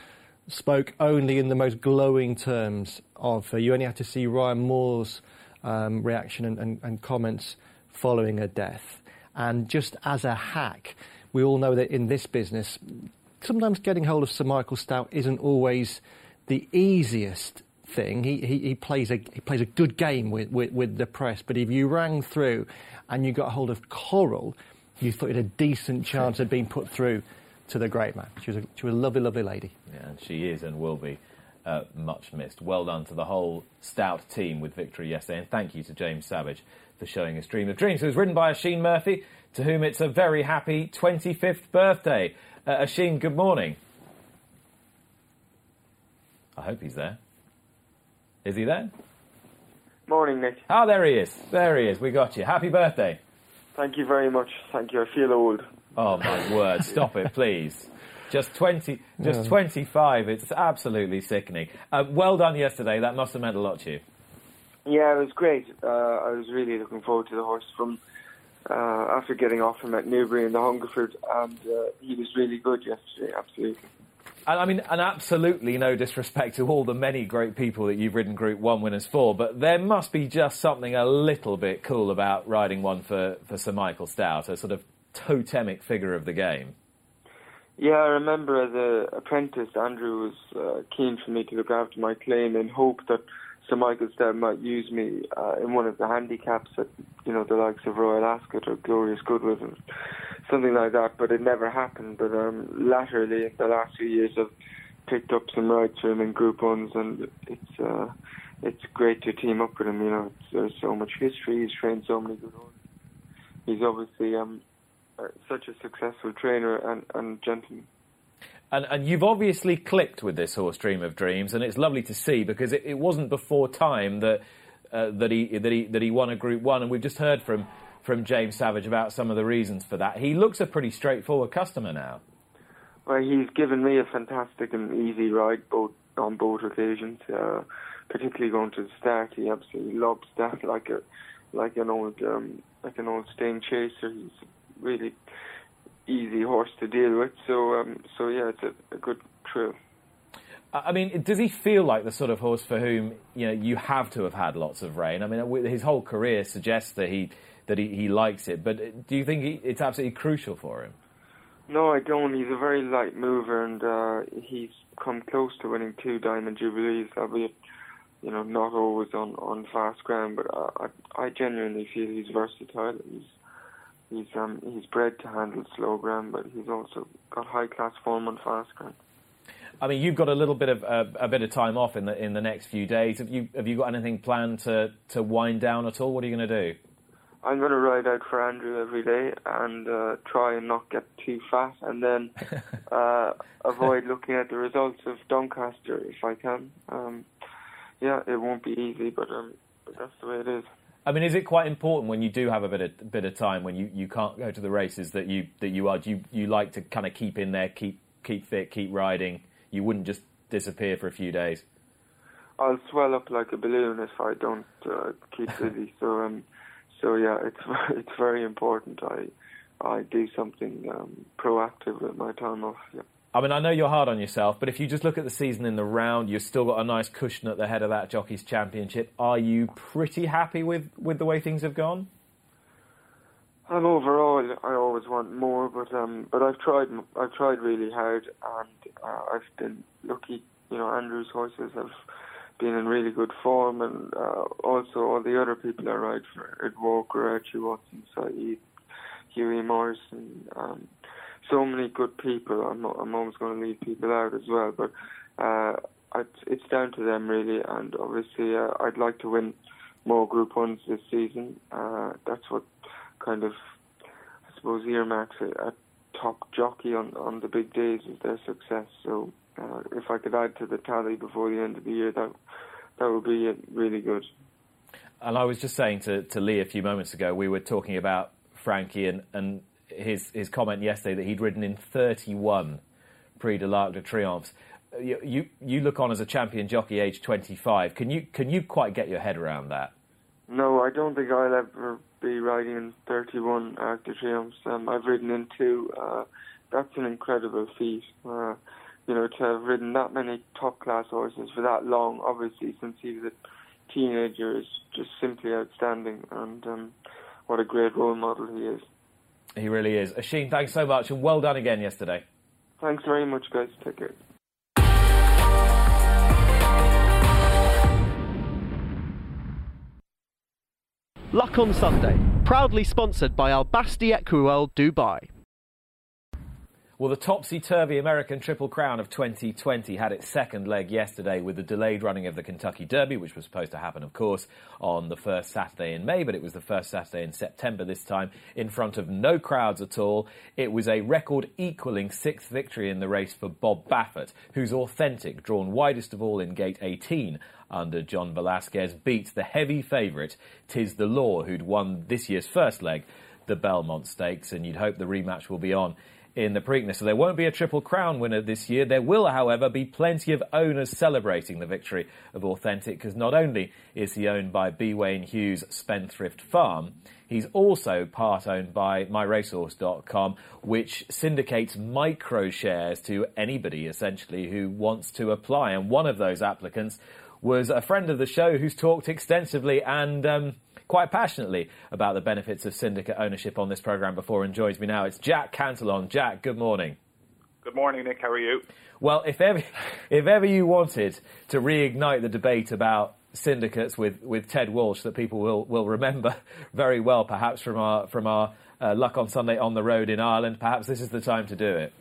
spoke only in the most glowing terms of her. You only had to see Ryan Moore's um, reaction and, and, and comments following her death. And just as a hack, we all know that in this business, sometimes getting hold of Sir Michael Stoute isn't always the easiest thing. He, he, he plays a he plays a good game with, with, with the press, but if you rang through and you got hold of Coral, you thought had a decent chance of being put through to the great man. She was a, she was a lovely, lovely lady. Yeah, and she is and will be uh, much missed. Well done to the whole Stoute team with victory yesterday, and thank you to James Savage for showing us Dream of Dreams. It was written by Oisin Murphy, to whom it's a very happy 25th birthday. Uh, Asheen, good morning. I hope he's there. Is he there? Morning, Nick. Oh, there he is. There he is. We got you. Happy birthday. Thank you very much. Thank you. I feel old. Oh my word! Stop it, please. Just twenty, just twenty-five. It's absolutely sickening. Uh, well done yesterday. That must have meant a lot to you. Yeah, it was great. Uh, I was really looking forward to the horse from uh, after getting off him at Newbury and the Hungerford, and uh, he was really good yesterday. Absolutely. And I mean, and absolutely no disrespect to all the many great people that you've ridden Group One winners for, but there must be just something a little bit cool about riding one for, for Sir Michael Stoute, a sort of totemic figure of the game. Yeah, I remember as a apprentice, Andrew was uh, keen for me to look after my claim in hope that Sir Michael Stoute might use me uh, in one of the handicaps at, you know, the likes of Royal Ascot or Glorious Goodwood or something like that. But it never happened. But um, latterly, in the last few years, I've picked up some rights for him in Group Ones, and it's uh, it's great to team up with him. You know, there's so much history. He's trained so many good horses. He's obviously um, uh, such a successful trainer and, and gentleman. And, and you've obviously clicked with this horse, Dream of Dreams, and it's lovely to see because it, it wasn't before time that uh, that he that he that he won a Group One, and we've just heard from from James Savage about some of the reasons for that. He looks a pretty straightforward customer now. Well, he's given me a fantastic and easy ride both on both occasions. Uh, particularly going to the start, he absolutely loves that like a like an old um, like an old staying chaser. He's really easy horse to deal with. So um, so yeah, it's a, a good thrill. I mean, does he feel like the sort of horse for whom you know you have to have had lots of rain? I mean, his whole career suggests that he that he, he likes it. But do you think he, it's absolutely crucial for him? No, I don't. He's a very light mover, and uh, he's come close to winning two Diamond Jubilees, albeit you know not always on on fast ground. But I I, I genuinely feel he's versatile. He's he's um he's bred to handle slow ground, but he's also got high class form on fast ground. I mean, you've got a little bit of uh, a bit of time off in the in the next few days. Have you have you got anything planned to to wind down at all? What are you going to do? I'm going to ride out for Andrew every day and uh, try and not get too fat, and then uh, avoid looking at the results of Doncaster if I can. Um, yeah, it won't be easy, but, um, but that's the way it is. I mean, is it quite important when you do have a bit of bit of time when you, you can't go to the races that you that you are? Do you you like to kind of keep in there, keep keep fit, keep riding? You wouldn't just disappear for a few days. I'll swell up like a balloon if I don't uh, keep busy. so um, so yeah, it's it's very important. I I do something um, proactive with my time off. Yeah. I mean, I know you're hard on yourself, but if you just look at the season in the round, you've still got a nice cushion at the head of that Jockeys Championship. Are you pretty happy with, with the way things have gone? Um, overall, I always want more, but um, but I've tried I've tried really hard, and uh, I've been lucky. You know, Andrew's horses have been in really good form, and uh, also all the other people I ride for, Ed Walker, Archie Watson, Saeed, Hughie Morrison, um, so many good people. I'm, I'm always going to leave people out as well, but uh, it's, it's down to them really. And obviously, uh, I'd like to win more Group Ones this season. Uh, that's what kind of, I suppose, earmarks a, a top jockey on on the big days is their success. So uh, if I could add to the tally before the end of the year, that that would be really good. And I was just saying to, to Lee a few moments ago, we were talking about Frankie and, and his his comment yesterday that he'd ridden in 31 Prix de l'Arc de Triomphe. You, you, you look on as a champion jockey, age 25. Can you can you quite get your head around that? No, I don't think I'll ever be riding in 31 Arc de Triomphe. Um, I've ridden in two. Uh, that's an incredible feat. Uh, you know, to have ridden that many top class horses for that long, obviously since he was a teenager, is just simply outstanding. And um, what a great role model he is. He really is. Oisin, thanks so much, and well done again yesterday. Thanks very much, guys. Take care. Luck on Sunday, proudly sponsored by Al Basti Equiworld Dubai. Well, the topsy-turvy American Triple Crown of 2020 had its second leg yesterday with the delayed running of the Kentucky Derby, which was supposed to happen, of course, on the first Saturday in May, but it was the first Saturday in September this time, in front of no crowds at all. It was a record-equaling sixth victory in the race for Bob Baffert, whose Authentic, drawn widest of all in gate 18 under John Velazquez, beats the heavy favourite Tiz the Law, who'd won this year's first leg, the Belmont Stakes, and you'd hope the rematch will be on in the Preakness. So there won't be a Triple Crown winner this year. There will, however, be plenty of owners celebrating the victory of Authentic because not only is he owned by B. Wayne Hughes Spendthrift Farm, he's also part owned by MyRacehorse.com, which syndicates micro shares to anybody essentially who wants to apply. And one of those applicants was a friend of the show who's talked extensively and um, quite passionately about the benefits of syndicate ownership on this programme before and joins me now. It's Jack Cantillon. Jack, good morning. Good morning, Nick. How are you? Well, if ever, if ever you wanted to reignite the debate about syndicates with, with Ted Walsh that people will, will remember very well, perhaps from our, from our uh, Luck on Sunday on the road in Ireland, perhaps this is the time to do it.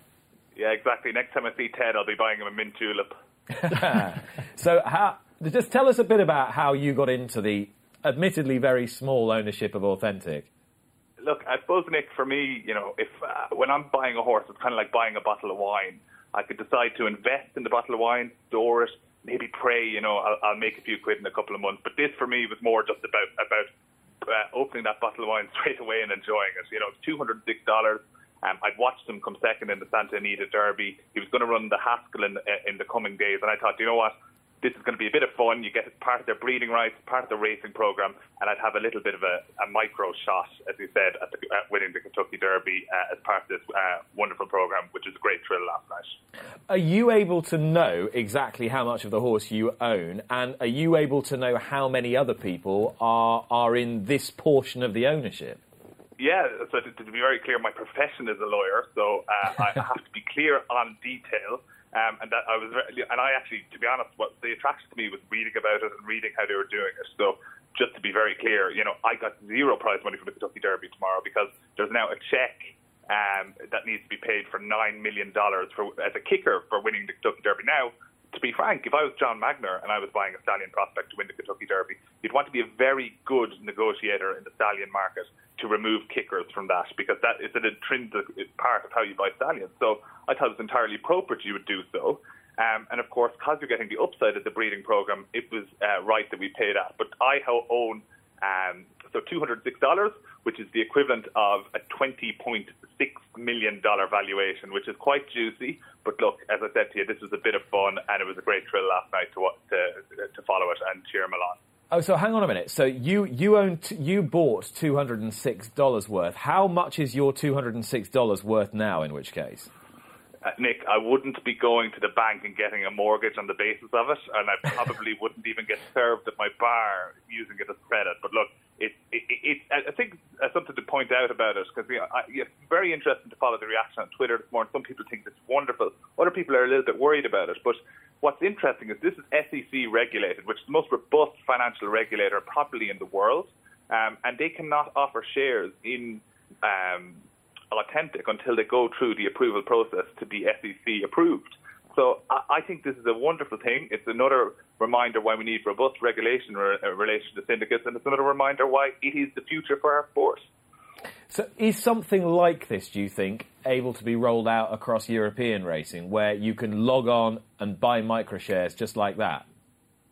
Yeah, exactly. Next time I see Ted, I'll be buying him a mint julep. so, how, just tell us a bit about how you got into the admittedly very small ownership of Authentic. Look, I suppose, Nick, for me, you know, if uh, when I'm buying a horse, it's kind of like buying a bottle of wine. I could decide to invest in the bottle of wine, store it, maybe pray, you know, I'll, I'll make a few quid in a couple of months. But this, for me, was more just about about uh, opening that bottle of wine straight away and enjoying it. You know, two hundred six dollars. Um, I'd watched him come second in the Santa Anita Derby. He was going to run the Haskell in, uh, in the coming days, and I thought, you know what? This is going to be a bit of fun. You get part of their breeding rights, part of the racing program, and I'd have a little bit of a, a micro shot, as you said, at, the, at winning the Kentucky Derby uh, as part of this uh, wonderful program, which was a great thrill last night. Are you able to know exactly how much of the horse you own, and are you able to know how many other people are are in this portion of the ownership? Yeah, so to, to be very clear, my profession is a lawyer, so uh, I have to be clear on detail. Um, and that I was, and I actually, to be honest, what the attraction to me was reading about it and reading how they were doing it. So just to be very clear, you know, I got zero prize money for the Kentucky Derby tomorrow because there's now a check um, that needs to be paid for nine million dollars for as a kicker for winning the Kentucky Derby. Now, to be frank, if I was John Magnier and I was buying a stallion prospect to win the Kentucky Derby, you'd want to be a very good negotiator in the stallion market to remove kickers from that because that is an intrinsic part of how you buy stallions. So I thought it was entirely appropriate you would do so. Um, and of course, because you're getting the upside of the breeding program, it was uh, right that we pay that. But I own um, so $206, which is the equivalent of a $20.6 million valuation, which is quite juicy. But look, as I said to you, this was a bit of fun, and it was a great thrill last night to to, to follow it and cheer Milan. Oh, so hang on a minute. So you you own t- you bought two hundred and six dollars worth. How much is your two hundred and six dollars worth now? In which case, uh, Nick, I wouldn't be going to the bank and getting a mortgage on the basis of it, and I probably wouldn't even get served at my bar using it as credit. But look, it, it, it, I think uh, something to point out about it because you know, it's very interesting to follow the reaction on Twitter this morning. Some people think it's wonderful, other people are a little bit worried about it. But what's interesting is this is SEC regulated, which is the most robust financial regulator probably in the world, um, and they cannot offer shares in. Um, Authentic until they go through the approval process to be SEC approved. So I think this is a wonderful thing. It's another reminder why we need robust regulation in relation to syndicates, and it's another reminder why it is the future for our sport. So, is something like this, do you think, able to be rolled out across European racing, where you can log on and buy microshares just like that?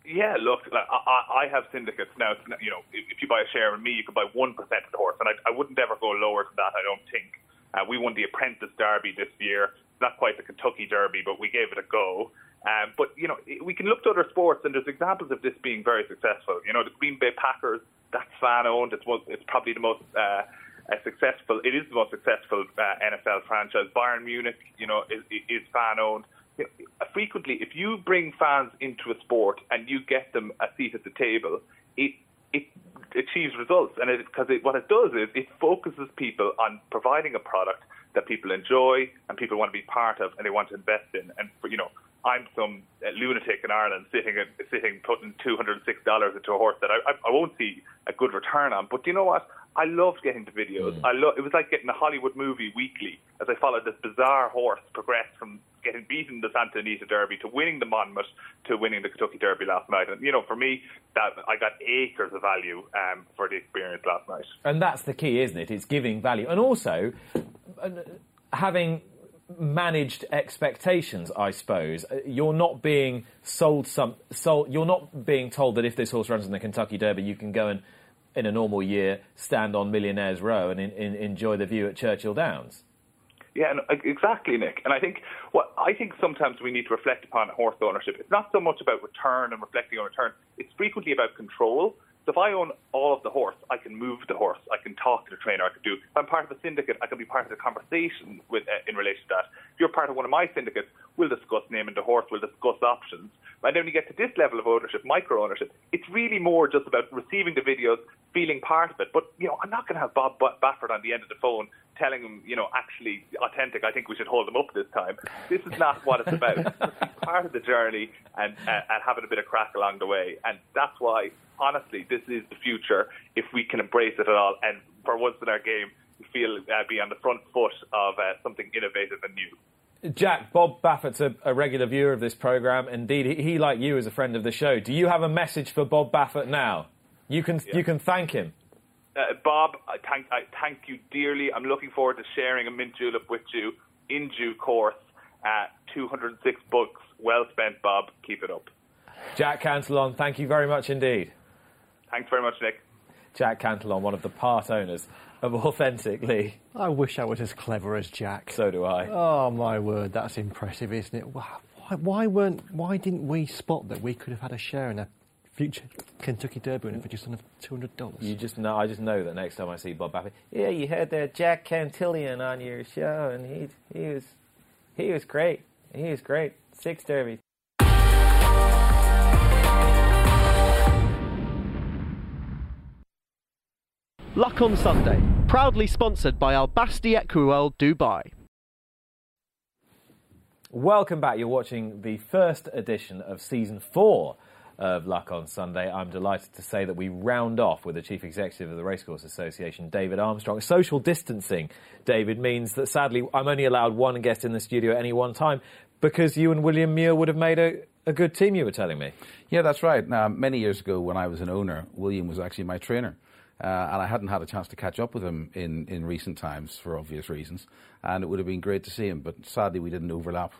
Yeah, look, I, I have syndicates now. You know, if you buy a share in me, you can buy one percent of the horse, and I, I wouldn't ever go lower than that. I don't think. Uh, we won the Apprentice Derby this year. Not quite the Kentucky Derby, but we gave it a go. Um, but you know, we can look to other sports, and there's examples of this being very successful. You know, the Green Bay Packers, that's fan owned. It's, most, it's probably the most uh, successful. It is the most successful uh, NFL franchise. Bayern Munich, you know, is, is fan owned. You know, frequently, if you bring fans into a sport and you get them a seat at the table, it it achieves results. And because what it does is it focuses people on providing a product that people enjoy and people want to be part of and they want to invest in. And for, you know, I'm some uh, lunatic in Ireland sitting sitting putting two hundred and six dollars into a horse that I, I, won't see a good return on. But you know what? I loved getting the videos. Mm. I lo- it was like getting a Hollywood movie weekly as I followed this bizarre horse progress from getting beaten the Santa Anita Derby to winning the Monmouth to winning the Kentucky Derby last night. And you know, for me, that I got acres of value um, for the experience last night. And that's the key, isn't it? It's giving value, and also having managed expectations, I suppose. Uh, you're not being sold some sold. You're not being told that if this horse runs in the Kentucky Derby, you can go and in a normal year stand on Millionaires Row and in, in, enjoy the view at Churchill Downs. Yeah, no, exactly, Nick. And I think what I think sometimes we need to reflect upon horse ownership. It's not so much about return and reflecting on return. It's frequently about control. So if I own all of the horse, I can move the horse. I can talk to the trainer. I can do. If I'm part of a syndicate, I can be part of the conversation with uh, in relation to that. If you're part of one of my syndicates, we'll discuss naming the horse. We'll discuss options. And then when you get to this level of ownership, micro ownership, it's really more just about receiving the videos, feeling part of it. But you know, I'm not going to have Bob Baffert on the end of the phone telling them, you know, actually Authentic. I think we should hold them up this time. This is not what it's about. it's part of the journey and uh, and having a bit of crack along the way. And that's why, honestly, this is the future if we can embrace it at all. And for once in our game, we feel uh, be on the front foot of uh, something innovative and new. Jack, Bob Baffert's a, a, regular viewer of this programme. Indeed, he, he, like you, is a friend of the show. Do you have a message for Bob Baffert now? You can Yeah. you can thank him. Uh, Bob, I thank, I thank you dearly. I'm looking forward to sharing a mint julep with you in due course. Uh, 206 bucks, well spent, Bob. Keep it up. Jack Cantillon, thank you very much indeed. Thanks very much, Nick. Jack Cantillon, one of the part owners of Authentically. I wish I was as clever as Jack. So do I. Oh my word, that's impressive, isn't it? Wow. Why, why weren't? Why didn't we spot that we could have had a share in a future Kentucky Derby winner for just under two hundred dollars? You just know. I just know that next time I see Bob Baffert, yeah, you had that Jack Cantillon on your show, and he he was he was great. He was great. Six derbies. Luck on Sunday, proudly sponsored by Al Basti Equiworld Dubai. Welcome back. You're watching the first edition of season four of Luck on Sunday. I'm delighted to say that we round off with the Chief Executive of the Racecourse Association, David Armstrong. Social distancing, David, means that sadly I'm only allowed one guest in the studio at any one time because you and William Muir would have made a, a good team, you were telling me. Yeah, that's right. Now, many years ago, when I was an owner, William was actually my trainer. Uh, and I hadn't had a chance to catch up with him in, in recent times for obvious reasons. And it would have been great to see him, but sadly, we didn't overlap.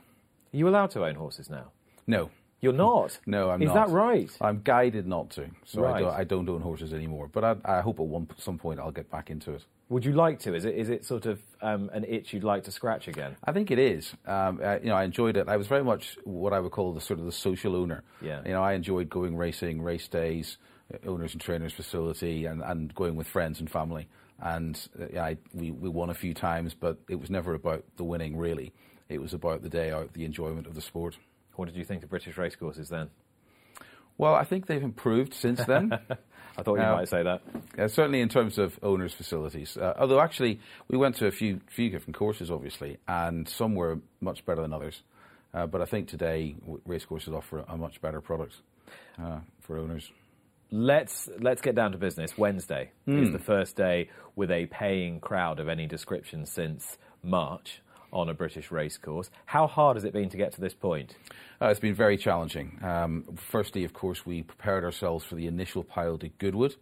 Are you allowed to own horses now? No. You're not? No, I'm Is not. that right? I'm guided not to. So I, don't, I don't own horses anymore. But I, I hope at one, some point I'll get back into it. Would you like to? Is it is it sort of um, an itch you'd like to scratch again? I think it is. Um, I, you know, I enjoyed it. I was very much what I would call the sort of the social owner. Yeah. You know, I enjoyed going racing, race days, uh, owners and trainers facility, and, and going with friends and family. And uh, yeah, I, we we won a few times, but it was never about the winning. Really, it was about the day out, the enjoyment of the sport. What did you think of British racecourses then? Well, I think they've improved since then. I thought you Uh, might say that. Uh, certainly in terms of owners' facilities. Uh, although actually, we went to a few few different courses, obviously, and some were much better than others. Uh, but I think today racecourses offer a, much better product uh, for owners. Let's let's get down to business. Wednesday is Hmm. the first day with a paying crowd of any description since March on a British racecourse. How hard has it been to get to this point? Uh, it's been very challenging. Um, firstly, of course, we prepared ourselves for the initial pilot at Goodwood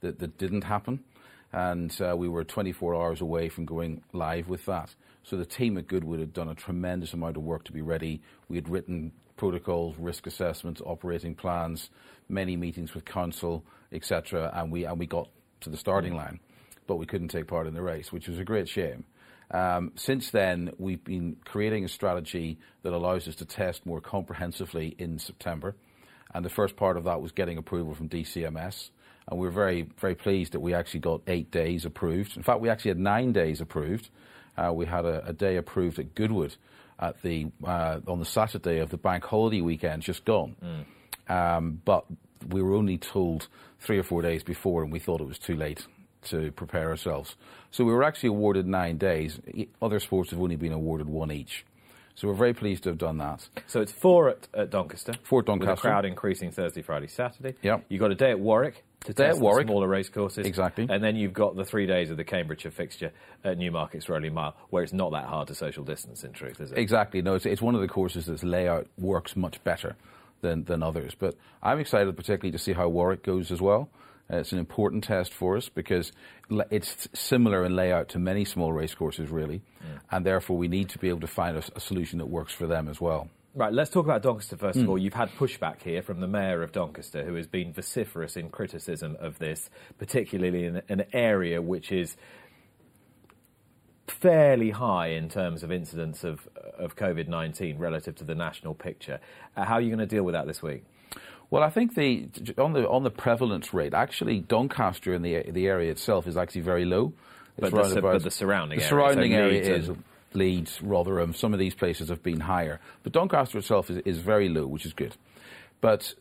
that, that didn't happen, and uh, we were 24 hours away from going live with that. So the team at Goodwood had done a tremendous amount of work to be ready. We had written protocols, risk assessments, operating plans, many meetings with council, etc., and we and we got to the starting line, but we couldn't take part in the race, which was a great shame. Um, since then, we've been creating a strategy that allows us to test more comprehensively in September. And the first part of that was getting approval from DCMS. And we're very, very pleased that we actually got eight days approved. In fact, we actually had nine days approved. Uh, we had a, a day approved at Goodwood at the, uh, on the Saturday of the bank holiday weekend just gone. Um, but we were only told three or four days before, and we thought it was too late to prepare ourselves. So we were actually awarded nine days. Other sports have only been awarded one each. So we're very pleased to have done that. So it's four at, at Doncaster. Four at With the Doncaster. crowd increasing Thursday, Friday, Saturday. Yep. You've got a day at Warwick to Day at Warwick. smaller race courses. Exactly. And then you've got the three days of the Cambridgeshire fixture at Newmarket's Rowley Mile, where it's not that hard to social distance, in truth, is it? Exactly. No, it's, it's one of the courses that's layout works much better than, than others. But I'm excited particularly to see how Warwick goes as well. Uh, it's an important test for us because it's similar in layout to many small race courses, really. And therefore, we need to be able to find a solution that works for them as well. Right, let's talk about Doncaster first of Hmm. all. You've had pushback here from the mayor of Doncaster, who has been vociferous in criticism of this, particularly in an area which is fairly high in terms of incidence of, of COVID 19 relative to the national picture. Uh, how are you going to deal with that this week? Well, I think the on the on the prevalence rate, actually, Doncaster in the the area itself is actually very low. But the about- but the surrounding the area, surrounding so area Leeds is and- Leeds, Rotherham. Some of these places have been higher, but Doncaster itself is, is very low, which is good. But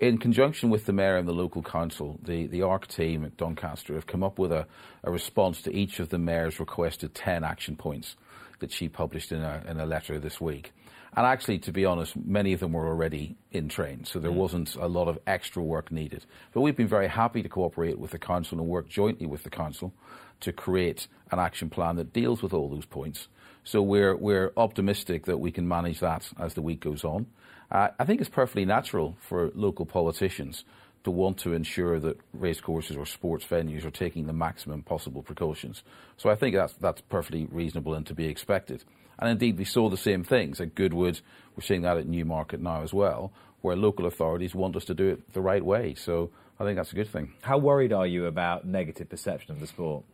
in conjunction with the mayor and the local council, the, the ARC team at Doncaster have come up with a, a response to each of the mayor's requested 10 action points that she published in a, in a letter this week. And actually, to be honest, many of them were already in train, so there mm. wasn't a lot of extra work needed. But we've been very happy to cooperate with the council and work jointly with the council to create an action plan that deals with all those points. So we're, we're optimistic that we can manage that as the week goes on. Uh, I think it's perfectly natural for local politicians to want to ensure that racecourses or sports venues are taking the maximum possible precautions. So I think that's, that's perfectly reasonable and to be expected. And indeed, we saw the same things at Goodwood. We're seeing that at Newmarket now as well, where local authorities want us to do it the right way. So I think that's a good thing. How worried are you about negative perception of the sport?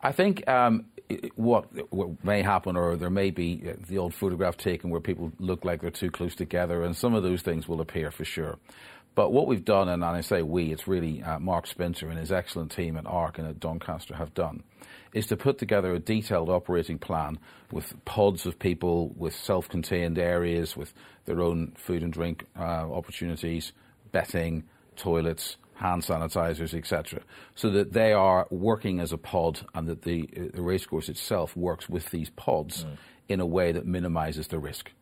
I think um, what, what, may happen, or there may be uh, the old photograph taken where people look like they're too close together, and some of those things will appear for sure. But what we've done, and I say we, it's really uh, Mark Spincer and his excellent team at ARC and at Doncaster have done, is to put together a detailed operating plan with pods of people, with self contained areas, with their own food and drink uh, opportunities, betting, toilets, hand sanitizers, etc., so that they are working as a pod and that the, the racecourse itself works with these pods mm. in a way that minimizes the risk.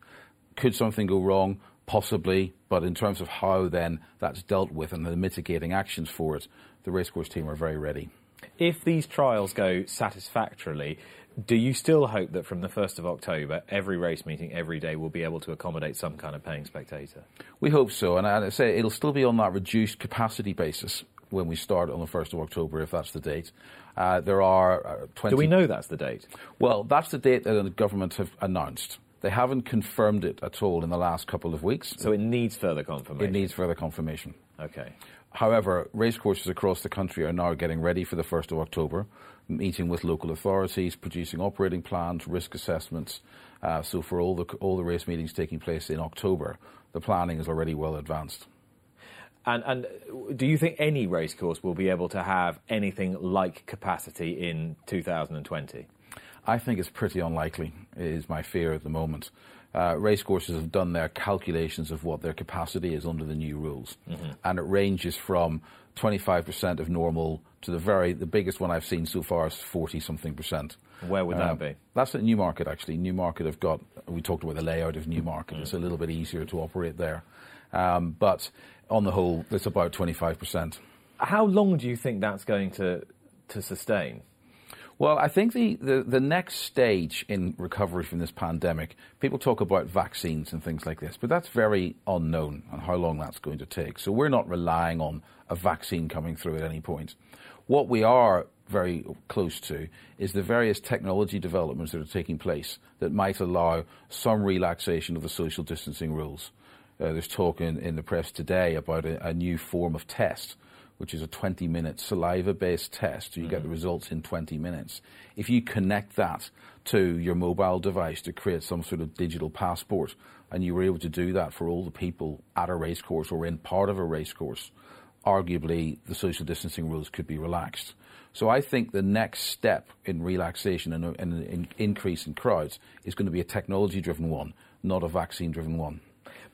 Could something go wrong? Possibly, but in terms of how then that's dealt with and the mitigating actions for it, the racecourse team are very ready. If these trials go satisfactorily, do you still hope that from the 1st of October, every race meeting every day will be able to accommodate some kind of paying spectator? We hope so, and I say it'll still be on that reduced capacity basis when we start on the 1st of October, if that's the date. Uh, there are uh, 20. Do we know that's the date? Well, that's the date that the government have announced. They haven't confirmed it at all in the last couple of weeks. So it needs further confirmation? It needs further confirmation. Okay. However, racecourses across the country are now getting ready for the 1st of October, meeting with local authorities, producing operating plans, risk assessments. Uh, so for all the, all the race meetings taking place in October, the planning is already well advanced. And, and do you think any racecourse will be able to have anything like capacity in 2020? I think it's pretty unlikely, is my fear at the moment uh, racecourses have done their calculations of what their capacity is under the new rules, mm-hmm. and it ranges from 25% of normal to the very the biggest one I've seen so far is 40 something percent. Where would um, that be? That's at Newmarket actually. Newmarket have got we talked about the layout of Newmarket. Mm. It's a little bit easier to operate there, um, but on the whole, it's about 25%. How long do you think that's going to to sustain? Well, I think the, the, the, next stage in recovery from this pandemic, people talk about vaccines and things like this, but that's very unknown on how long that's going to take. So we're not relying on a vaccine coming through at any point. What we are very close to is the various technology developments that are taking place that might allow some relaxation of the social distancing rules. Uh, there's talk in, in, the press today about a, a new form of test which is a 20 minute saliva based test. So you mm-hmm. get the mm-hmm. results in 20 minutes. If you connect that to your mobile device to create some sort of digital passport, and you were able to do that for all the people at a racecourse or in part of a racecourse, arguably the social distancing rules could be relaxed. So I think the next step in relaxation and an increase in crowds is going to be a technology driven one, not a vaccine driven one.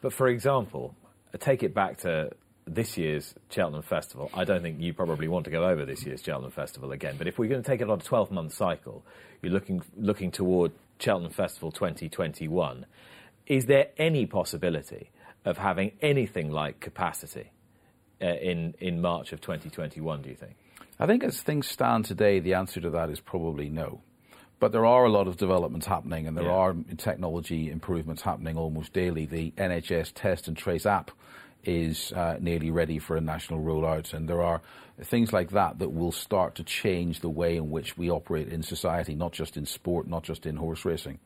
But for example, take it back to this year's Cheltenham Festival, I don't think you probably want to go over this year's Cheltenham Festival again. But if we're going to take it on a 12 month cycle, you're looking, looking toward Cheltenham Festival 2021. Is there any possibility of having anything like capacity uh, in, in March of 2021, do you think? I think as things stand today, the answer to that is probably no. But there are a lot of developments happening, and there yeah. are technology improvements happening almost daily. The NHS Test and Trace app is uh, nearly ready for a national rollout. And there are things like that that will start to change the way in which we operate in society, not just in sport, not just in horse racing.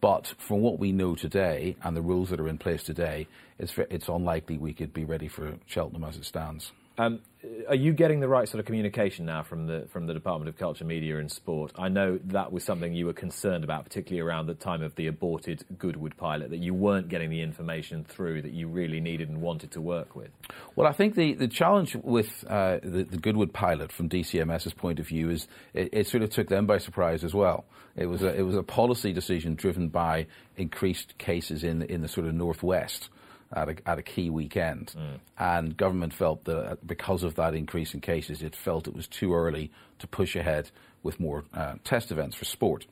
But from what we know today and the rules that are in place today, it's, it's unlikely we could be ready for Cheltenham as it stands. Um, are you getting the right sort of communication now from the from the Department of Culture, Media and Sport? I know that was something you were concerned about, particularly around the time of the aborted Goodwood pilot, that you weren't getting the information through that you really needed and wanted to work with. Well, I think the, the challenge with uh, the, the, Goodwood pilot, from DCMS's point of view, is it, it, sort of took them by surprise as well. It was a, it was a policy decision driven by increased cases in in the sort of northwest at a, at a key weekend. And government felt that uh, because of that increase in cases, it felt it was too early to push ahead with more uh, test events for sport.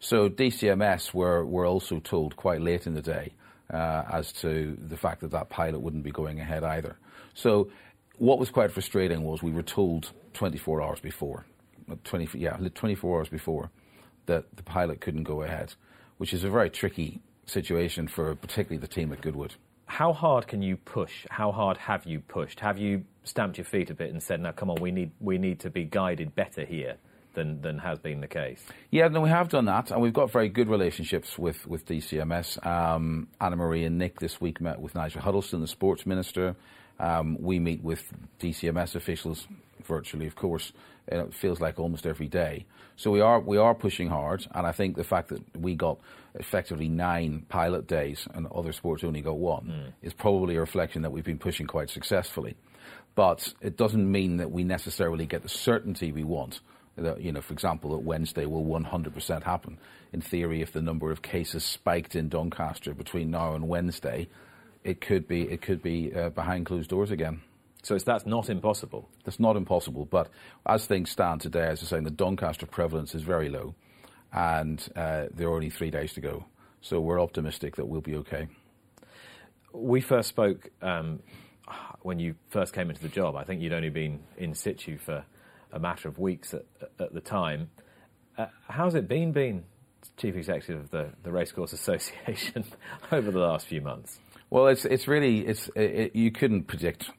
So DCMS were, were also told quite late in the day uh, as to the fact that that pilot wouldn't be going ahead either. So what was quite frustrating was we were told 24 hours before, uh, 20, yeah, 24 hours before, that the pilot couldn't go ahead, which is a very tricky situation for particularly the team at Goodwood. How hard can you push? How hard have you pushed? Have you stamped your feet a bit and said, "Now, come on, we need we need to be guided better here than than has been the case"? Yeah, no, we have done that, and we've got very good relationships with with DCMS. Um, Annamarie and Nick this week met with Nigel Huddleston, the sports minister. Um, we meet with DCMS officials virtually, of course. It feels like almost every day. So we are we are pushing hard, and I think the fact that we got effectively nine pilot days and other sports only got one is probably a reflection that we've been pushing quite successfully. But it doesn't mean that we necessarily get the certainty we want. That, you know, for example, that Wednesday will 100% happen. In theory, if the number of cases spiked in Doncaster between now and Wednesday, it could be it could be uh, behind closed doors again. So it's, that's not impossible. That's not impossible, but as things stand today, as I say, the Doncaster prevalence is very low, and uh, there are only three days to go. So we're optimistic that we'll be okay. We first spoke um, when you first came into the job. I think you'd only been in situ for a matter of weeks at, at the time. Uh, how's it been being chief executive of the, the Racecourse Association over the last few months? Well, it's it's really it's it, you couldn't predict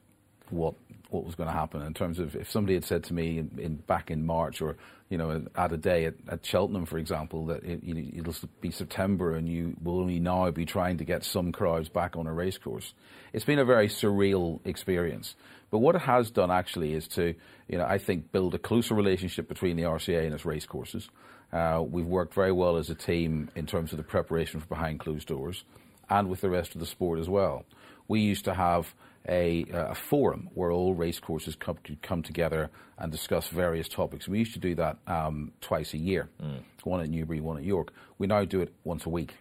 what what was going to happen in terms of if somebody had said to me in, in back in March or you know at a day at, at Cheltenham, for example, that it, you know, it'll be September and you will only now be trying to get some crowds back on a racecourse. It's been a very surreal experience. But what it has done actually is to, you know, I think build a closer relationship between the RCA and its racecourses. Uh, we've worked very well as a team in terms of the preparation for behind closed doors and with the rest of the sport as well. We used to have a, a forum where all racecourses come, could come together and discuss various topics. We used to do that um, twice a year, one at Newbury, one at York. We now do it once a week,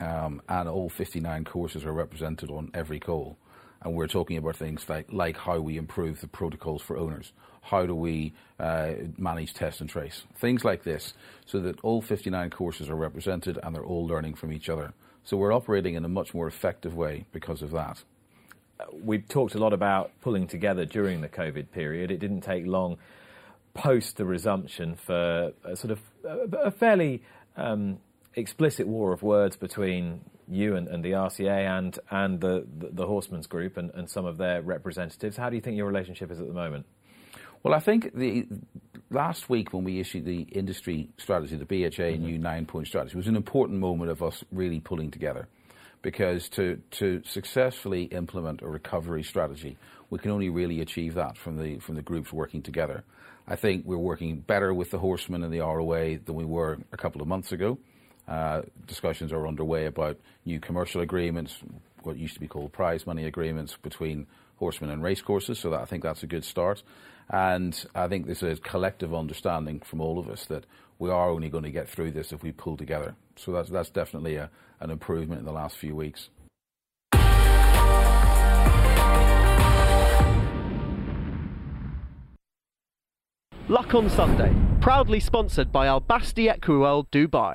um, and all 59 courses are represented on every call. And we're talking about things like, like how we improve the protocols for owners, how do we uh, manage test and trace, things like this, so that all 59 courses are represented and they're all learning from each other. So we're operating in a much more effective way because of that. We've talked a lot about pulling together during the COVID period. It didn't take long post the resumption for a sort of a, a fairly um, explicit war of words between you and, and the RCA and and the the, the Horsemen's Group and, and some of their representatives. How do you think your relationship is at the moment? Well, I think the last week when we issued the industry strategy, the BHA new nine point strategy, was an important moment of us really pulling together. Because to, to successfully implement a recovery strategy, we can only really achieve that from the, from the groups working together. I think we're working better with the horsemen and the ROA than we were a couple of months ago. Uh, discussions are underway about new commercial agreements, what used to be called prize money agreements between horsemen and racecourses. So that, I think that's a good start. And I think there's a collective understanding from all of us that we are only going to get through this if we pull together. So that's, that's definitely a, an improvement in the last few weeks. Luck on Sunday, proudly sponsored by Al Basti Equiworld Dubai.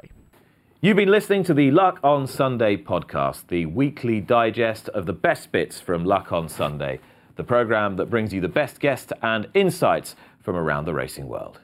You've been listening to the Luck on Sunday podcast, the weekly digest of the best bits from Luck on Sunday, the programme that brings you the best guests and insights from around the racing world.